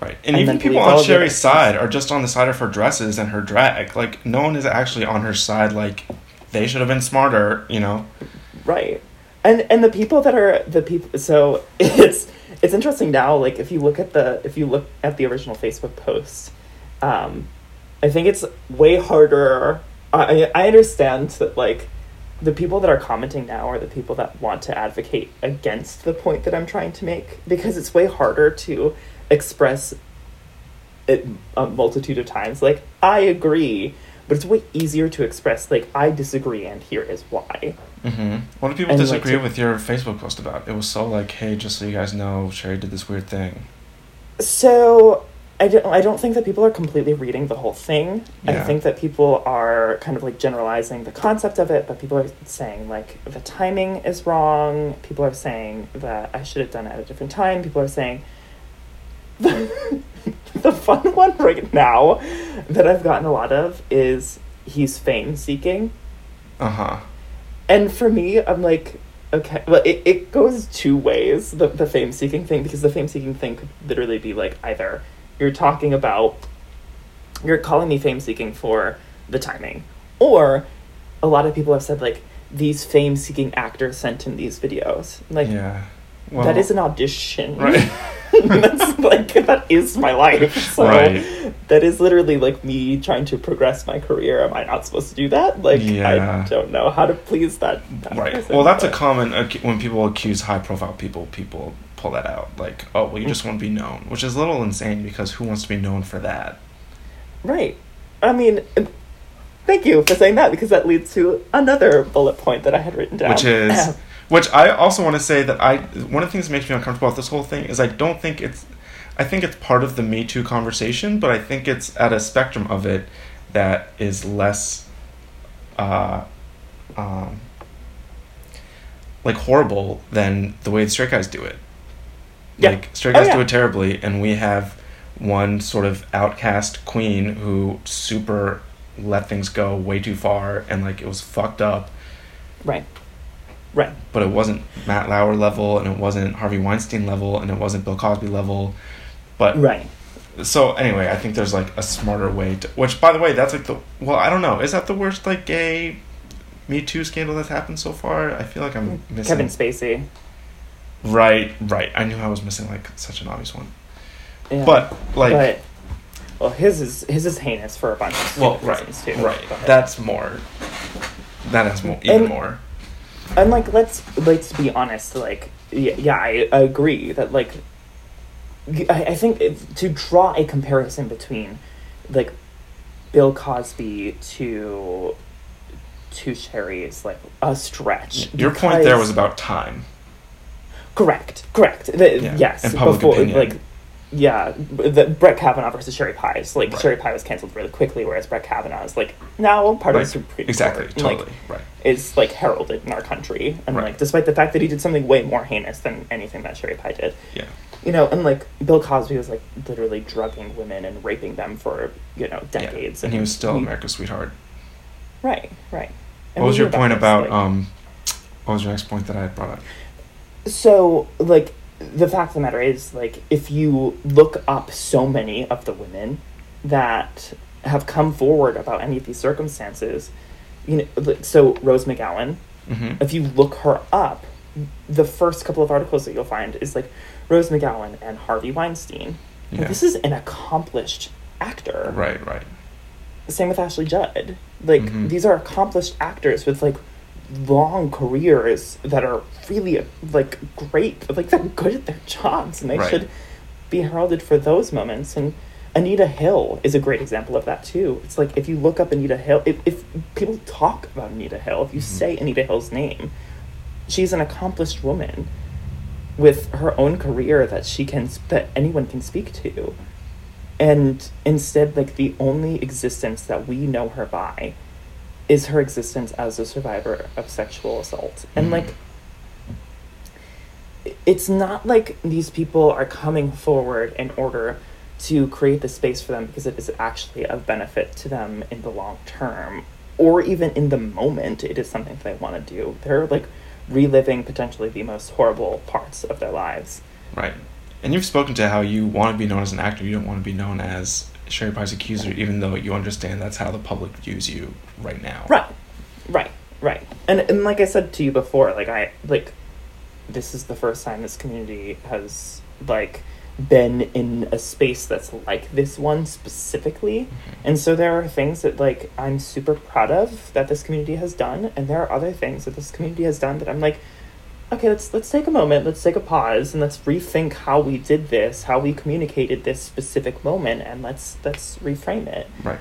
Right. And, And even people on Sherry's side are just on the side of her dresses and her drag. Like no one is actually on her side like they should have been smarter, you know. Right. and and the people that are the people so it's it's interesting now like if you look at the if you look at the original facebook post um i think it's way harder i i understand that like the people that are commenting now are the people that want to advocate against the point that i'm trying to make because it's way harder to express it a multitude of times like i agree but it's way easier to express like i disagree and here is why Mm-hmm. What did people And, like, disagree to- with your Facebook post about? It was so like, hey, just so you guys know, Sherry did this weird thing. So I don't, I don't think that people are completely reading the whole thing. I think that people are kind of like generalizing the concept of it, but people are saying like the timing is wrong. People are saying that I should have done it at a different time. People are saying the fun one right now that I've gotten a lot of is he's fame seeking. Uh huh. And for me, I'm like, okay, well, it, it goes two ways, the, the fame seeking thing, because the fame seeking thing could literally be like either you're talking about, you're calling me fame seeking for the timing, or a lot of people have said, like, these fame seeking actors sent in these videos. Like, yeah. Well, that is an audition. right. That's like, that is my life. So Right. that is literally like me trying to progress my career. Am I not supposed to do that? Like, Yeah. I don't know how to please that. that right. person, Well, that's a common ac- when people accuse high-profile people. People pull that out, like, oh, well, you just want to be known, which is a little insane because who wants to be known for that? Right. I mean, thank you for saying that because that leads to another bullet point that I had written down. which is which I also want to say that I one of the things that makes me uncomfortable with this whole thing is I don't think it's I think it's part of the Me Too conversation, but I think it's at a spectrum of it that is less uh um like horrible than the way the straight guys do it. Yeah. Like straight Oh, guys do it terribly and we have one sort of outcast queen who super let things go way too far and like it was fucked up right. Right. but it wasn't Matt Lauer level, and it wasn't Harvey Weinstein level, and it wasn't Bill Cosby level. But Right. so anyway, I think there's like a smarter way to. Which, by the way, that's like the well, I don't know. Is that the worst like gay Me Too scandal that's happened so far? I feel like I'm missing. Kevin Spacey. Right, right. I knew I was missing like such an obvious one. Yeah. But like, but well, his is his is heinous for a bunch of well, right, reasons too. right. but- That's more. That has more, even And- more. and like let's let's be honest like yeah, yeah I, I agree that like I, I think if, to draw a comparison between like Bill Cosby to to Sherry is like a stretch. Your point there was about time. Correct, correct. The, Yeah, Yes, and public before opinion. like yeah, the Brett Kavanaugh versus Sherry Pie like Right. Sherry Pie was canceled really quickly, whereas Brett Kavanaugh is like now part of the Supreme Exactly, Court. and, like, totally, right. is like heralded in our country, and Right. like despite the fact that he did something way more heinous than anything that Sherry Pie did, Yeah. you know, and like Bill Cosby was like literally drugging women and raping them for you know decades, Yeah. And he was still America's sweetheart. right, right. And What was your point about like- um? What was your next point that I had brought up? So, like, the fact of the matter is, like, if you look up so many of the women that have come forward about any of these circumstances, you know, like, so Rose McGowan, Mm-hmm. if you look her up, the first couple of articles that you'll find is like Rose McGowan and Harvey Weinstein. Yeah. this is an accomplished actor. Right, right. Same with Ashley Judd. Like Mhm. these are accomplished actors with like long careers that are really like great. Like they're good at their jobs and they Right. should be heralded for those moments. And Anita Hill is a great example of that too. It's like if you look up Anita Hill, if, if people talk about Anita Hill, if you Mhm. say Anita Hill's name, she's an accomplished woman with her own career that she can that anyone can speak to and instead like the only existence that we know her by is her existence as a survivor of sexual assault and Mhm. like it's not like these people are coming forward in order to create the space for them because it is actually of benefit to them in the long term or even in the moment it is something that they want to do they're like reliving potentially the most horrible parts of their lives Right. And you've spoken to how you want to be known as an actor. You don't want to be known as Sherry Pie's accuser, even though you understand that's how the public views you right now. Right, right. Right. And and like I said to you before, like I like this is the first time this community has like been in a space that's like this one specifically. Mm-hmm. And so there are things that like I'm super proud of that this community has done and there are other things that this community has done that I'm like okay, let's let's take a moment, let's take a pause and let's rethink how we did this, how we communicated this specific moment and let's let's reframe it Right.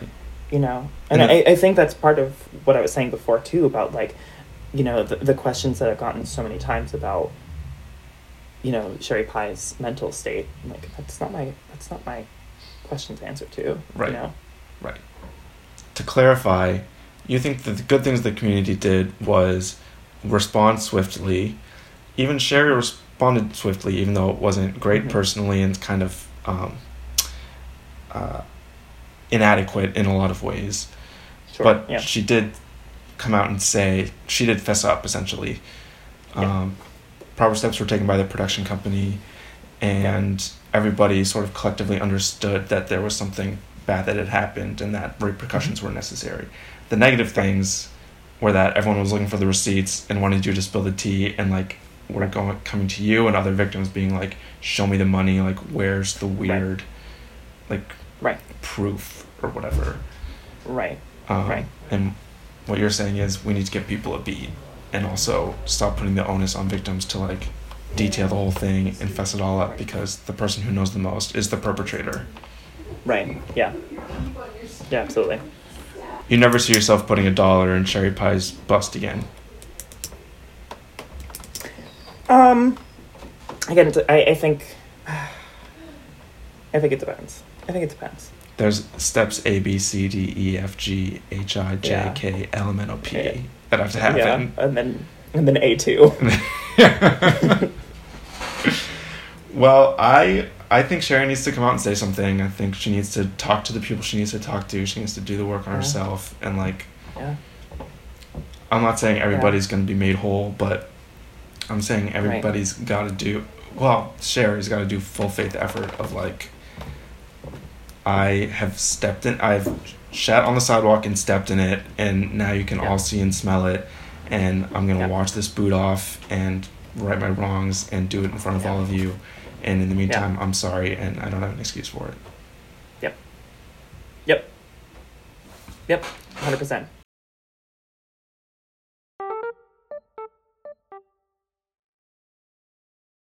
you know and, And I, I think that's part of what i was saying before too about like you know the, the questions that i've gotten so many times about you know sherry pie's mental state I'm like that's not my that's not my question to answer to Right. you know Right. To clarify, you think that the good things the community did was respond swiftly. Even Sherry responded swiftly, even though it wasn't great Mhm. personally and kind of um, uh, inadequate in a lot of ways. sure but yeah she did come out and say she did fess up essentially. Yeah. Um, proper steps were taken by the production company, and everybody sort of collectively understood that there was something bad that had happened and that repercussions Mm-hmm. were necessary. The negative things were that everyone was looking for the receipts and wanted you to spill the tea, and like were going coming to you and other victims being like, "Show me the money. Like, where's the weird, like, right proof or whatever." right Um, Right. And what you're saying is we need to give people a beat and also stop putting the onus on victims to like detail the whole thing and fess it all up because the person who knows the most is the perpetrator. right yeah yeah absolutely You never see yourself putting a dollar in Sherry Pie's bust again. Um again it's, I, I think i think it depends i think it depends There's steps A, B, C, D, E, F, G, H, I, J, Yeah. K, L, M, N, O, P Yeah. that have to happen. yeah and then and then a2 well, I I think Sherry needs to come out and say something. I think she needs to talk to the people she needs to talk to. She needs to do the work on Yeah. herself and like yeah I'm not saying everybody's going to be made whole, but I'm saying everybody's got to do well, Sherry's got to do full faith effort of like I have stepped in I've shat on the sidewalk and stepped in it and now you can Yeah. all see and smell it and I'm going to Yeah. watch this boot off and right my wrongs and do it in front of Yeah. all of you. And in the meantime, I'm sorry and I don't have an excuse for it. Yep. Yep. Yep. 100%.